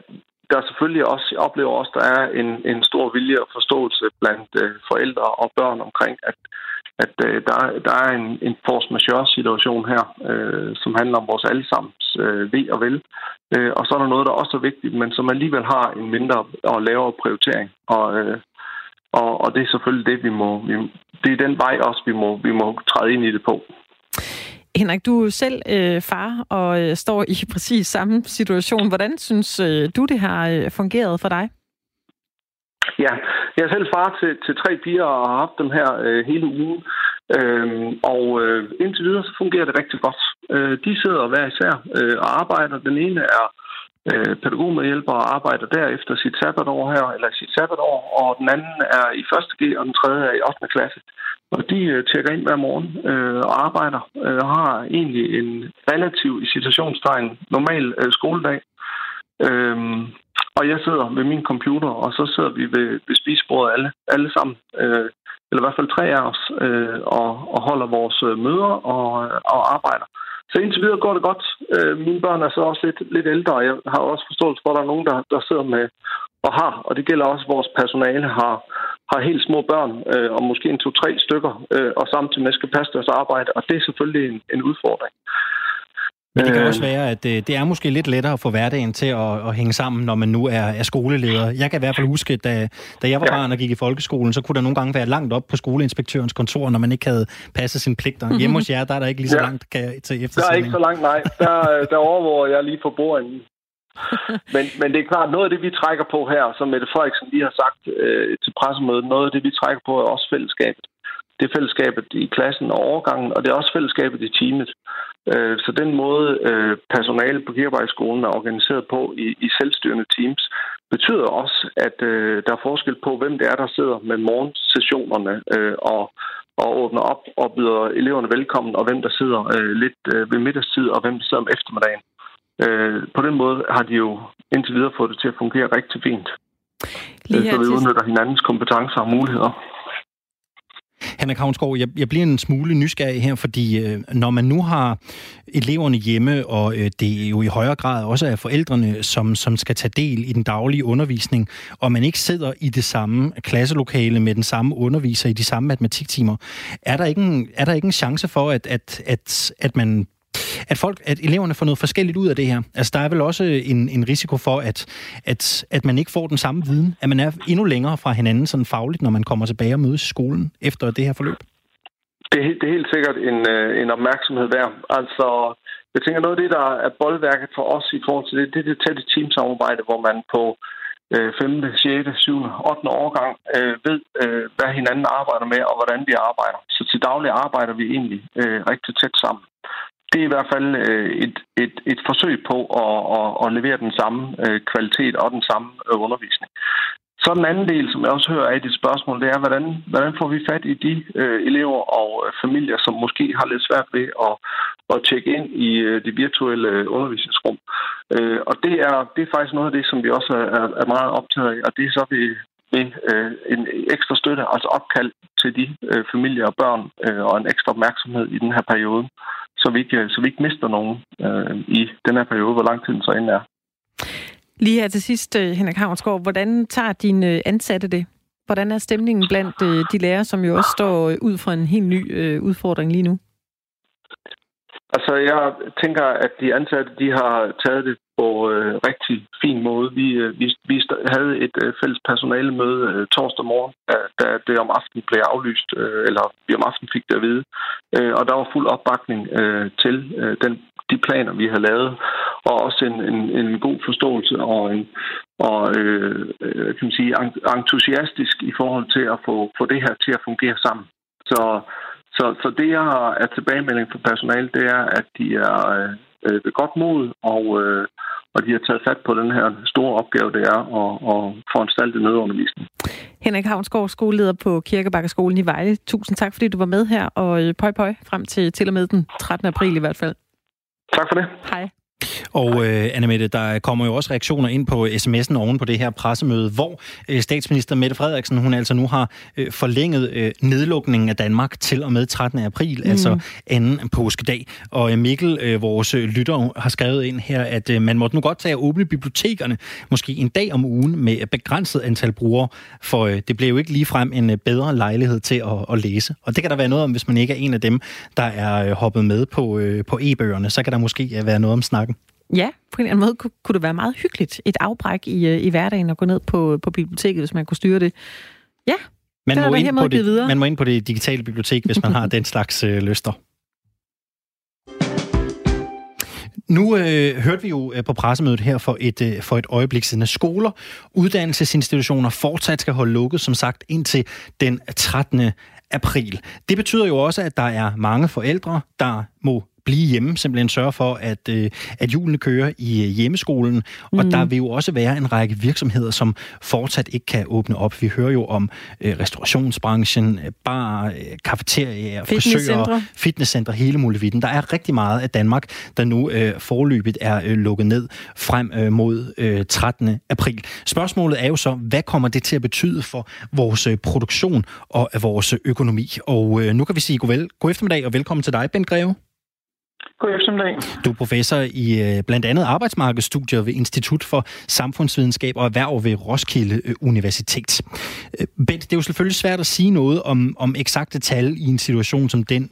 der selvfølgelig også, jeg oplever også, der er en, en stor vilje og forståelse blandt øh, forældre og børn omkring, at, at øh, der, der er en, en force majeure-situation her, øh, som handler om vores allesammens øh, ved og vel. Øh, og så er der noget, der også er vigtigt, men som alligevel har en mindre og lavere prioritering. Og, øh, og, og det er selvfølgelig det, vi må, vi, det er den vej også, vi må, vi må træde ind i det på. Henrik, du er selv øh, far og øh, står i præcis samme situation. Hvordan synes øh, du, det har øh, fungeret for dig? Ja, jeg er selv far til, til tre piger og har haft dem her øh, hele ugen. Øhm, og øh, indtil videre så fungerer det rigtig godt. Øh, de sidder hver især øh, og arbejder. Den ene er øh, Øh, pædagogmedhjælper og arbejder derefter sit sabbatår her, eller sit sabbatår, og den anden er i 1. G, og den tredje er i 8. klasse. Og de øh, tjekker ind hver morgen øh, og arbejder øh, og har egentlig en relativ, i situationstegn normal øh, skoledag. Øhm, og jeg sidder ved min computer, og så sidder vi ved, ved spisebordet alle, alle sammen, øh, eller i hvert fald tre af os, øh, og, og holder vores øh, møder og, og arbejder. Så indtil videre går det godt. Øh, mine børn er så også lidt, lidt ældre, og jeg har også forståelse for, at der er nogen, der, der sidder med og har, og det gælder også, at vores personale har, har helt små børn, øh, og måske en to-tre stykker, øh, og samtidig med skal passe deres arbejde, og det er selvfølgelig en, en udfordring. Men det kan også være, at det, det er måske lidt lettere at få hverdagen til at, at hænge sammen, når man nu er, er skoleleder. Jeg kan i hvert fald huske, da, da jeg var barn og gik i folkeskolen, så kunne der nogle gange være langt op på skoleinspektørens kontor, når man ikke havde passet sine pligter. Mm-hmm. Hjemme hos jer, der er der ikke lige så ja. langt kan, til eftersætning. Der er ikke så langt, nej. Der, der overvåger jeg lige på bordet. men, men det er klart, noget af det, vi trækker på her, som Mette Frederiksen lige har sagt øh, til pressemødet, noget af det, vi trækker på, er også fællesskabet. Det er fællesskabet i klassen og overgangen, og det er også fællesskabet i teamet. Øh, så den måde, øh, personale på Kirkevejskolen er organiseret på i, i selvstyrende teams, betyder også, at øh, der er forskel på, hvem det er, der sidder med morgensessionerne og, og åbner op og byder eleverne velkommen, og hvem der sidder lidt ved middagstid, og hvem der sidder om eftermiddagen. På den måde har de jo indtil videre fået det til at fungere rigtig fint. Lige så vi udnytter hinandens kompetencer og muligheder. Hanna Havnsgaard, jeg, jeg bliver en smule nysgerrig her, fordi øh, når man nu har eleverne hjemme, og øh, det er jo i højere grad også er forældrene, som, som skal tage del i den daglige undervisning, og man ikke sidder i det samme klasselokale med den samme underviser i de samme matematiktimer, er der ikke en, er der ikke en chance for, at, at, at, at man at folk, at eleverne får noget forskelligt ud af det her. Altså, der er vel også en, en risiko for, at, at, at man ikke får den samme viden, at man er endnu længere fra hinanden sådan fagligt, når man kommer tilbage og mødes i skolen efter det her forløb. Det er, det er helt sikkert en, øh, en opmærksomhed værd. Altså, jeg tænker, noget af det, der er boldværket for os i forhold til det, det er det tætte teamsamarbejde, hvor man på 5., 6., 7., 8. årgang øh, ved, øh, hvad hinanden arbejder med, og hvordan vi arbejder. Så til daglig arbejder vi egentlig øh, rigtig tæt sammen det er i hvert fald øh, et, et, et forsøg på at, at, at levere den samme øh, kvalitet og den samme øh, undervisning. Så den anden del, som jeg også hører af dit spørgsmål, det er, hvordan, hvordan får vi fat i de øh, elever og familier, som måske har lidt svært ved at, at tjekke ind i øh, det virtuelle undervisningsrum. Øh, og det er, det er faktisk noget af det, som vi også er, er meget optaget af, og det er så ved, ved øh, en ekstra støtte, altså opkald til de øh, familier og børn, øh, og en ekstra opmærksomhed i den her periode så vi ikke, så vi ikke mister nogen øh, i den her periode, hvor lang tid den så end er. Lige her til sidst, øh, Henrik Havnsgaard, hvordan tager dine øh, ansatte det? Hvordan er stemningen blandt øh, de lærere, som jo også står ud for en helt ny udfordring lige nu? Altså, jeg tænker, at de ansatte, de har taget det på øh, rigtig fin måde. Vi, øh, vi, vi havde et øh, fælles personalemøde øh, torsdag morgen, da det om aftenen blev aflyst, øh, eller vi om aftenen fik det at vide. Øh, og der var fuld opbakning øh, til øh, den, de planer, vi har lavet, og også en, en, en god forståelse og en og øh, øh kan man sige, entusiastisk i forhold til at få, få det her til at fungere sammen. Så, så, så det, jeg har er tilbagemelding for personale, det er, at de er øh, ved godt mod, og, øh, og de har taget fat på den her store opgave, det er at, at foranstalte nødundervisning. Henrik Havnsgaard, skoleleder på Kirkebakkerskolen i Vejle. Tusind tak, fordi du var med her, og øh, pøj pøj frem til til og med den 13. april i hvert fald. Tak for det. Hej. Og øh, Annemette, der kommer jo også reaktioner ind på sms'en oven på det her pressemøde, hvor øh, statsminister Mette Frederiksen, hun altså nu har øh, forlænget øh, nedlukningen af Danmark til og med 13. april, mm. altså anden påskedag. Og øh, Mikkel, øh, vores øh, lytter, har skrevet ind her, at øh, man måtte nu godt tage at åbne bibliotekerne, måske en dag om ugen med begrænset antal brugere, for øh, det blev jo ikke ligefrem en øh, bedre lejlighed til at, at læse. Og det kan der være noget om, hvis man ikke er en af dem, der er øh, hoppet med på, øh, på e-bøgerne, så kan der måske øh, være noget om snakken. Ja, på en eller anden måde kunne, kunne det være meget hyggeligt. Et afbræk i, øh, i hverdagen at gå ned på, på biblioteket, hvis man kunne styre det. Ja, man må, ind på det, videre. man må ind på det digitale bibliotek, hvis man har den slags øh, lyster. Nu øh, hørte vi jo øh, på pressemødet her for et, øh, for et øjeblik siden, at skoler, uddannelsesinstitutioner fortsat skal holde lukket, som sagt, indtil den 13. april. Det betyder jo også, at der er mange forældre, der må blive hjemme, simpelthen sørge for, at, øh, at julene kører i øh, hjemmeskolen. Mm. Og der vil jo også være en række virksomheder, som fortsat ikke kan åbne op. Vi hører jo om øh, restaurationsbranchen, øh, bar, øh, kafeterier, frisører, fitnesscentre, hele muligheden. Der er rigtig meget af Danmark, der nu øh, forløbigt er øh, lukket ned frem øh, mod øh, 13. april. Spørgsmålet er jo så, hvad kommer det til at betyde for vores øh, produktion og vores økonomi? Og øh, nu kan vi sige god, vel, god eftermiddag og velkommen til dig, Ben Greve. God eftermiddag. Du er professor i øh, blandt andet arbejdsmarkedsstudier ved Institut for Samfundsvidenskab og Erhverv ved Roskilde øh, Universitet. Øh, Bent, det er jo selvfølgelig svært at sige noget om, om eksakte tal i en situation som den,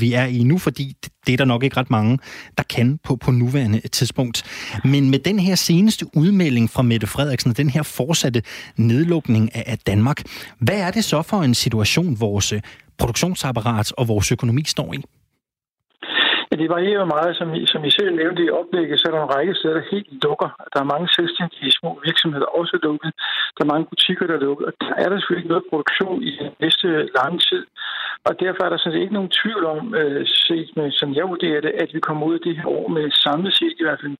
vi er i nu, fordi det er der nok ikke ret mange, der kan på, på nuværende tidspunkt. Men med den her seneste udmelding fra Mette Frederiksen, den her fortsatte nedlukning af, af Danmark, hvad er det så for en situation, vores produktionsapparat og vores økonomi står i? Det varierer meget. Som I, som I selv nævnte i oplægget, så er der en række steder, der helt lukker. Der er mange selvstændige små virksomheder også lukket. Der er mange butikker, der er lukket. Og der er der selvfølgelig ikke noget produktion i den næste lange tid. Og derfor er der sådan set ikke nogen tvivl om, øh, set med, som jeg vurderer det, at vi kommer ud af det her år med samlet set i hvert fald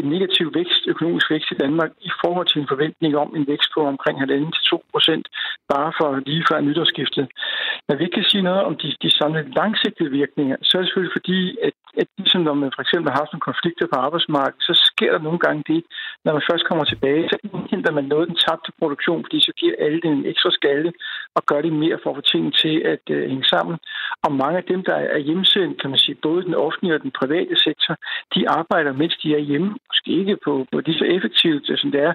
en negativ vækst, økonomisk vækst i Danmark i forhold til en forventning om en vækst på omkring 1,5-2 procent, bare for lige før nytårsskiftet. Men vi kan sige noget om de, de samlede langsigtede virkninger, så er det selvfølgelig fordi, at at ligesom når man for eksempel har haft nogle konflikter på arbejdsmarkedet, så sker der nogle gange det, når man først kommer tilbage, så indhenter man noget af den tabte produktion, fordi så giver alle den en ekstra skalle og gør det mere for at få tingene til at øh, hænge sammen. Og mange af dem, der er hjemsendt, kan man sige, både den offentlige og den private sektor, de arbejder, mens de er hjemme. Måske ikke på, på lige så effektivt, øh, som det er,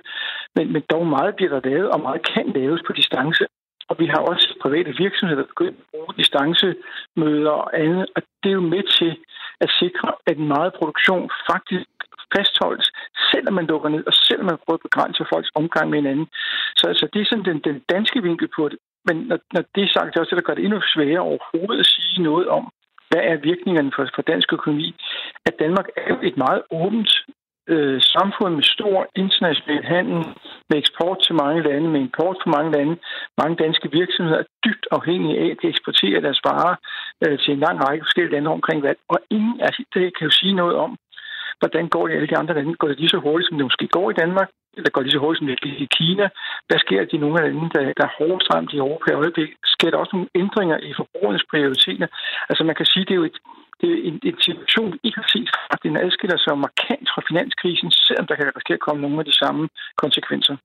men, men dog meget bliver der lavet, og meget kan laves på distance. Og vi har også private virksomheder, der begynder at bruge distancemøder og andet, og det er jo med til at sikre, at meget produktion faktisk fastholdes, selvom man lukker ned, og selvom man prøver at begrænse folks omgang med hinanden. Så altså, det er sådan den, den danske vinkel på det. Men når, når det er sagt, det er også det, der gør det endnu sværere overhovedet at sige noget om, hvad er virkningerne for, for dansk økonomi? At Danmark er et meget åbent øh, samfund med stor international handel, med eksport til mange lande, med import fra mange lande. Mange danske virksomheder er dybt afhængige af, at de eksporterer deres varer øh, til en lang række forskellige lande omkring verden. Og ingen af det kan jo sige noget om, hvordan går det i alle de andre lande? Går det lige så hurtigt, som det måske går i Danmark? Eller går det lige så hurtigt, som det i Kina? Hvad sker der i nogle af landene, der, der er hårdest ramt i Europa i øjeblikket? Sker der også nogle ændringer i forbrugernes prioriteter? Altså man kan sige, det er jo et, det er en, en situation, vi ikke har set før. Den adskiller sig markant fra finanskrisen, selvom der kan risikere at komme nogle af de samme konsekvenser.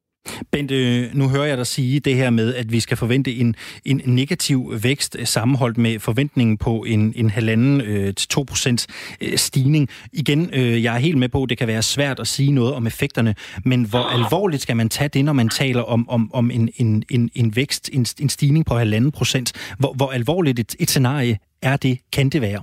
Bente, nu hører jeg dig sige det her med, at vi skal forvente en, en negativ vækst eh, sammenholdt med forventningen på en, en halvanden øh, til 2 procent eh, stigning. Igen, øh, jeg er helt med på, at det kan være svært at sige noget om effekterne, men hvor alvorligt skal man tage det, når man taler om, om, om en, en, en, en vækst, en, en stigning på halvanden procent? Hvor, hvor alvorligt et, et scenarie er det, kan det være?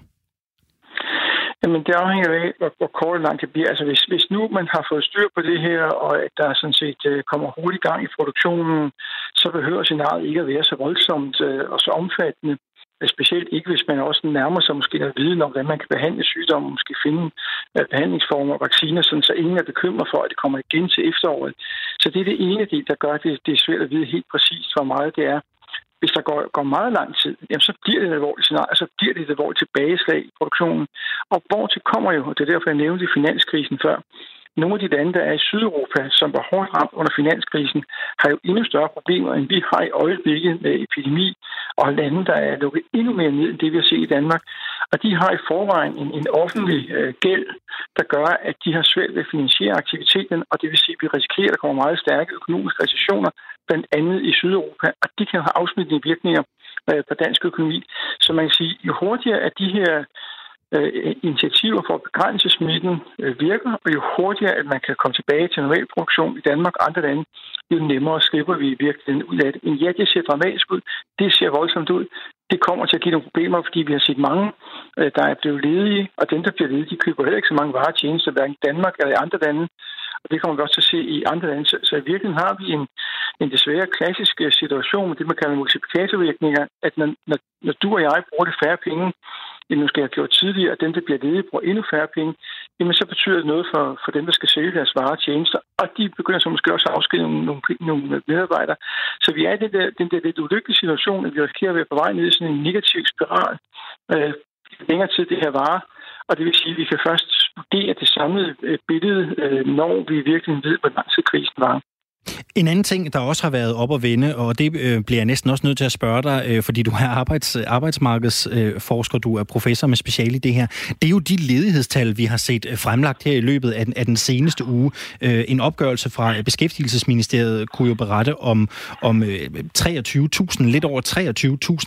Jamen, det afhænger af, hvor, hvor kort og langt det bliver. Altså, hvis, hvis nu man har fået styr på det her, og at der sådan set øh, kommer hurtig gang i produktionen, så behøver scenariet ikke at være så voldsomt øh, og så omfattende. Specielt ikke, hvis man også nærmer sig måske noget viden om, hvordan man kan behandle sygdomme, måske finde uh, behandlingsformer og vacciner, sådan, så ingen er bekymret for, at det kommer igen til efteråret. Så det er det ene del, der gør, at det, det er svært at vide helt præcist, hvor meget det er hvis der går, går meget lang tid, jamen, så bliver det et alvorligt scenarie, så bliver det et alvorligt tilbageslag i produktionen. Og til kommer jo, og det er derfor, jeg nævnte finanskrisen før, nogle af de lande, der er i Sydeuropa, som var hårdt ramt under finanskrisen, har jo endnu større problemer, end vi har i øjeblikket med epidemi, og lande, der er lukket endnu mere ned, end det vi har set i Danmark. Og de har i forvejen en, en offentlig øh, gæld, der gør, at de har svært ved at finansiere aktiviteten, og det vil sige, at vi risikerer, at der kommer meget stærke økonomiske recessioner, blandt andet i Sydeuropa, og det kan have afsmittende virkninger øh, på dansk økonomi. Så man kan sige, jo hurtigere at de her øh, initiativer for at begrænse smitten øh, virker, og jo hurtigere at man kan komme tilbage til normal produktion i Danmark og andre lande, jo nemmere slipper vi virkelig ud af det. Men ja, det ser dramatisk ud. Det ser voldsomt ud. Det kommer til at give nogle problemer, fordi vi har set mange, der er blevet ledige, og dem, der bliver ledige, de køber heller ikke så mange varer og tjenester, hverken i Danmark eller i andre lande. Og det kommer vi også til at se i andre lande. Så, så i virkeligheden har vi en, en desværre klassisk øh, situation med det, man kalder multiplikatorvirkninger, at når, når, når du og jeg bruger det færre penge, end nu skal have gjort tidligere, at dem, der bliver ledige, bruger endnu færre penge, jamen så betyder det noget for, for dem, der skal sælge deres varer og tjenester, og de begynder så måske også at afskedige nogle, nogle, nogle medarbejdere. Så vi er i den der, den der lidt ulykkelige situation, at vi risikerer at være på vej ned i sådan en negativ spiral. Øh, længere tid det her varer, og det vil sige, at vi kan først studere det samlede øh, billede, øh, når vi virkelig ved, hvor lang tid krisen var. En anden ting, der også har været op at vende, og det øh, bliver jeg næsten også nødt til at spørge dig, øh, fordi du er arbejds, arbejdsmarkedsforsker, øh, du er professor med speciale i det her. Det er jo de ledighedstal, vi har set øh, fremlagt her i løbet af den, af den seneste uge. Øh, en opgørelse fra Beskæftigelsesministeriet kunne jo berette om, om øh, 23.000, lidt over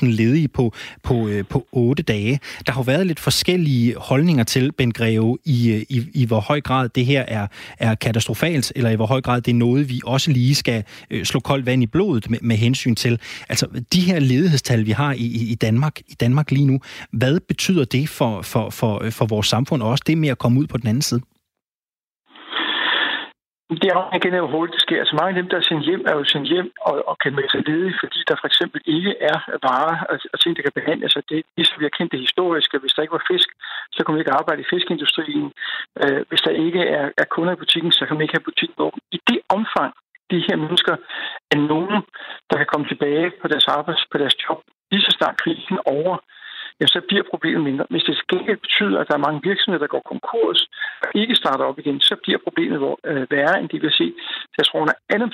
23.000 ledige på, på, øh, på 8 dage. Der har jo været lidt forskellige holdninger til, Ben Greve, i, øh, i, i hvor høj grad det her er, er katastrofalt, eller i hvor høj grad det er noget, vi også lige lige skal øh, slå koldt vand i blodet med, med hensyn til. Altså, de her ledighedstal, vi har i, i, Danmark, i Danmark lige nu, hvad betyder det for, for, for, øh, for vores samfund, og også det med at komme ud på den anden side? Det er igen, hvor hurtigt det sker. Altså mange af dem, der er sendt hjem, er jo sendt hjem og, og kan melde sig ledige, fordi der for eksempel ikke er varer og ting, der kan behandles. Så det, ligesom vi har kendt det historiske, hvis der ikke var fisk, så kunne vi ikke arbejde i fiskindustrien. Øh, hvis der ikke er, er kunder i butikken, så kan man ikke have butikken åben. I det omfang, de her mennesker er nogen, der kan komme tilbage på deres arbejds, på deres job, lige så snart krisen over, ja, så bliver problemet mindre. Hvis det skal betyder, at der er mange virksomheder, der går konkurs og ikke starter op igen, så bliver problemet øh, værre, end de vil se. Så jeg tror, at alle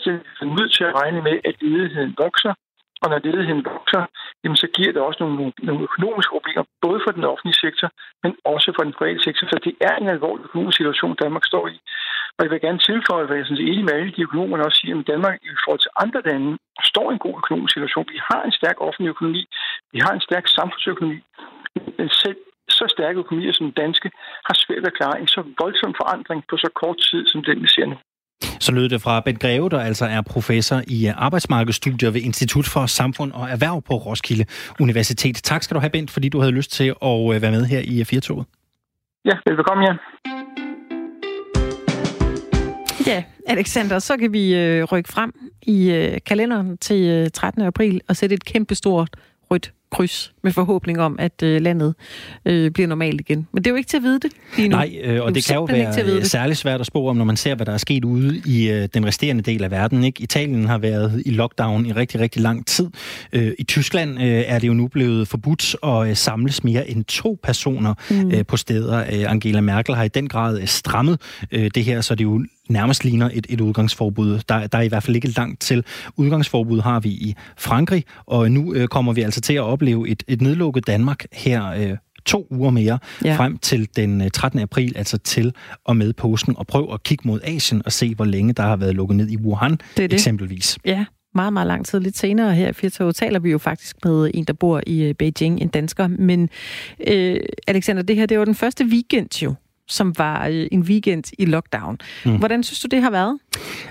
er nødt til at regne med, at ledigheden vokser, og når ledigheden vokser, jamen, så giver det også nogle, nogle økonomiske problemer, både for den offentlige sektor, men også for den private sektor. Så det er en alvorlig økonomisk situation, Danmark står i. Og jeg vil gerne tilføje, hvad jeg synes enig med alle de økonomer også siger, at Danmark i forhold til andre lande står i en god økonomisk situation. Vi har en stærk offentlig økonomi, vi har en stærk samfundsøkonomi, men selv så stærke økonomier som danske har svært at klare en så voldsom forandring på så kort tid, som den vi ser nu. Så lød det fra Bent Greve, der altså er professor i arbejdsmarkedsstudier ved Institut for Samfund og Erhverv på Roskilde Universitet. Tak skal du have, Bent, fordi du havde lyst til at øh, være med her i Firtoget. Ja, velkommen, ja. Ja, Alexander, så kan vi øh, rykke frem i øh, kalenderen til øh, 13. april og sætte et kæmpestort rødt kryds med forhåbning om, at øh, landet øh, bliver normalt igen. Men det er jo ikke til at vide det lige nu. Nej, øh, og det, det kan jo være særligt svært at spå om, når man ser, hvad der er sket ude i øh, den resterende del af verden. Ikke? Italien har været i lockdown i rigtig, rigtig lang tid. Øh, I Tyskland øh, er det jo nu blevet forbudt at øh, samles mere end to personer mm. øh, på steder. Øh, Angela Merkel har i den grad øh, strammet øh, det her, så det er jo nærmest ligner et, et udgangsforbud. Der, der er i hvert fald ikke langt til. Udgangsforbud har vi i Frankrig, og nu øh, kommer vi altså til at opleve et, et nedlukket Danmark her øh, to uger mere, ja. frem til den 13. Øh, april, altså til og med påsken, og prøv at kigge mod Asien og se, hvor længe der har været lukket ned i Wuhan, det det. eksempelvis. Ja, meget, meget lang tid. Lidt senere her i Firtoget taler vi jo faktisk med en, der bor i øh, Beijing, en dansker. Men øh, Alexander, det her, det var den første weekend jo, som var øh, en weekend i lockdown. Mm. Hvordan synes du, det har været?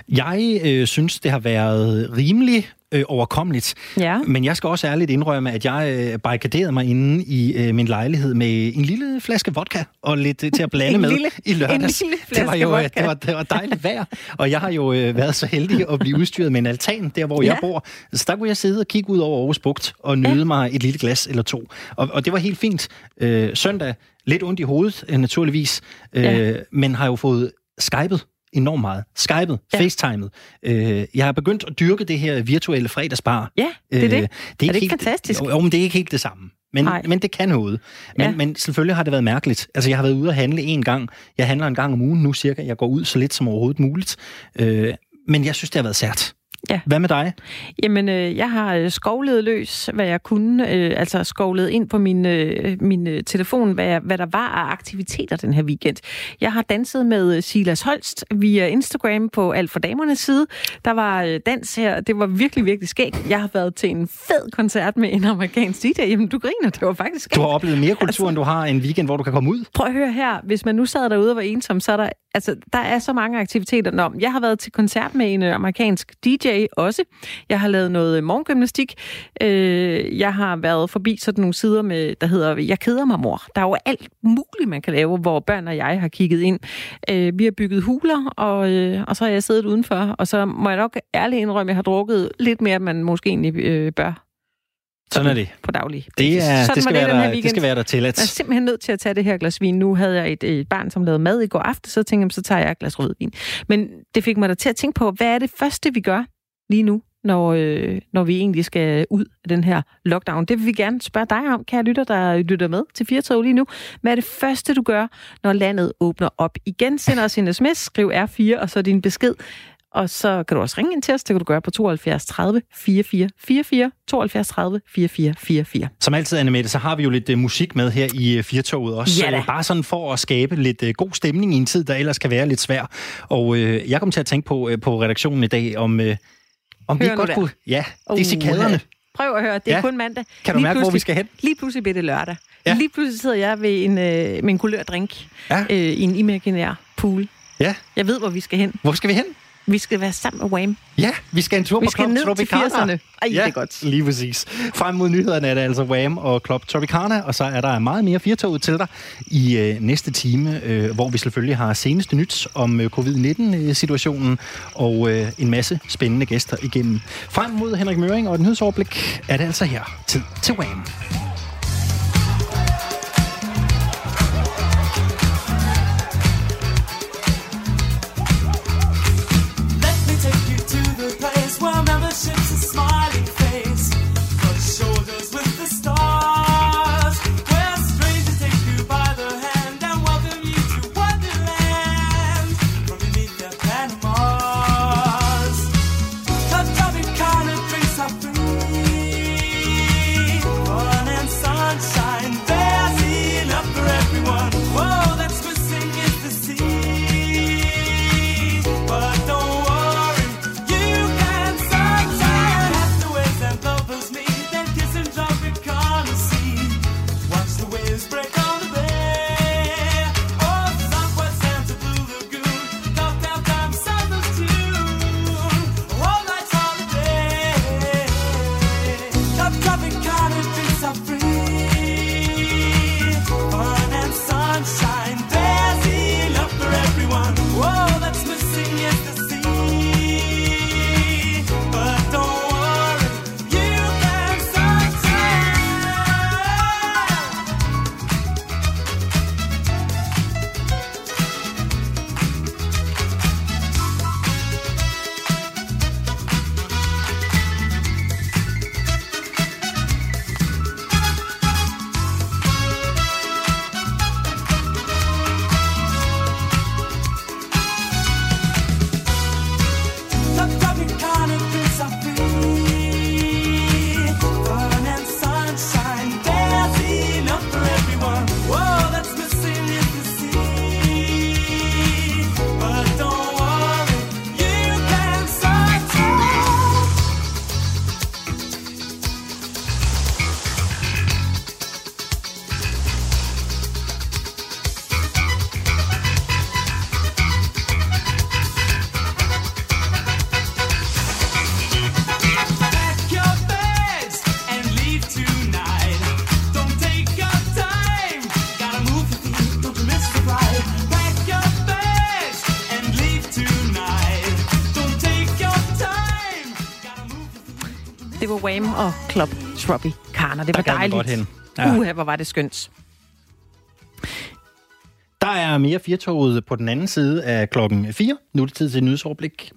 Jeg øh, synes, det har været rimelig øh, overkommeligt. Ja. Men jeg skal også ærligt indrømme, at jeg øh, barrikaderede mig inde i øh, min lejlighed med en lille flaske vodka og lidt øh, til at blande med lille- i lørdags. en lille det var jo øh, vodka. det var, det var dejligt vejr, og jeg har jo øh, været så heldig at blive udstyret med en altan, der hvor Ja. jeg bor. Så der kunne jeg sidde og kigge ud over Aarhus Bugt og nyde ja. mig et lille glas eller to. Og, og det var helt fint. Øh, søndag, lidt ondt i hovedet, øh, naturligvis, øh, Ja. men har jo fået skypet enormt meget. Skypet, Ja. facetimet. Øh, jeg har begyndt at dyrke det her virtuelle fredagsbar. Ja, det er det. Øh, det Er det ikke fantastisk? Jo, men det er ikke helt det samme. Men, Nej. men det kan noget. Men, ja. men selvfølgelig har det været mærkeligt. Altså, jeg har været ude at handle en gang. Jeg handler en gang om ugen nu cirka. Jeg går ud så lidt som overhovedet muligt. Øh, men jeg synes, det har været sært. Ja. Hvad med dig? Jamen, øh, jeg har øh, skovlet løs, hvad jeg kunne. Øh, altså skovlet ind på min, øh, min øh, telefon, hvad, jeg, hvad der var af aktiviteter den her weekend. Jeg har danset med øh, Silas Holst via Instagram på Alt for Damernes side. Der var øh, dans her. Det var virkelig, virkelig skægt. Jeg har været til en fed koncert med en amerikansk DJ. Jamen, du griner. Det var faktisk skægt. Du har oplevet mere kultur, altså... end du har en weekend, hvor du kan komme ud. Prøv at høre her. Hvis man nu sad derude og var ensom, så er der, altså, der er så mange aktiviteter. Nå, jeg har været til koncert med en øh, amerikansk DJ også. Jeg har lavet noget morgengymnastik. Øh, jeg har været forbi sådan nogle sider, med, der hedder Jeg keder mig, mor. Der er jo alt muligt, man kan lave, hvor børn og jeg har kigget ind. Øh, vi har bygget huler, og, øh, og så har jeg siddet udenfor. Og så må jeg nok ærligt indrømme, at jeg har drukket lidt mere, end man måske egentlig øh, bør Sådan er det. på daglig Det, basis. er, Sådan det, skal var være den her der, det skal være der til. Jeg er simpelthen nødt til at tage det her glas vin. Nu havde jeg et, et barn, som lavede mad i går aften, så tænkte jeg, så tager jeg et glas rødvin. Men det fik mig da til at tænke på, hvad er det første, vi gør lige nu, når, øh, når vi egentlig skal ud af den her lockdown? Det vil vi gerne spørge dig om, kære lytter, der lytter med til Firtog lige nu. Hvad er det første, du gør, når landet åbner op igen? Send os en sms, skriv R4, og så din besked. Og så kan du også ringe ind til os. Det kan du gøre på 72 30 44 44, 72 30 44 44. Som altid, Anne Mette, så har vi jo lidt uh, musik med her i uh, Firtoget også. Ja da. Øh, Bare sådan for at skabe lidt uh, god stemning i en tid, der ellers kan være lidt svær. Og uh, jeg kom til at tænke på, uh, på redaktionen i dag, om, uh, om vi Hør nu godt der. kunne... Ja, Uh, det er cikaderne. Prøv at høre, det er Ja. kun mandag. Kan du Lige mærke, hvor vi skal hen? Lige pludselig bliver det lørdag. Ja. Lige pludselig sidder jeg ved en, øh, med en kulør drink Ja. øh, i en imaginær pool. Ja, Jeg ved, hvor vi skal hen. hvor skal vi hen? Vi skal være sammen med Wham. Ja, vi skal en tur Vi på skal Club ned til Tropicana. 80'erne. Ej, ja, det er godt. lige præcis. Frem mod nyhederne er det altså Wham og Club Tropicana, og så er der meget mere firtoget til dig i øh, næste time, øh, hvor vi selvfølgelig har seneste nyt om øh, covid-19-situationen og øh, en masse spændende gæster igennem. Frem mod Henrik Møring og et nyhedsoverblik er det altså her. Tid til Wham. Wham og Club Tropicana. Det var dejligt. godt hen. Ja. Uha, hvor var det skønt. Der er mere firtoget på den anden side af klokken 4. Nu er det tid til nyhedsoverblik.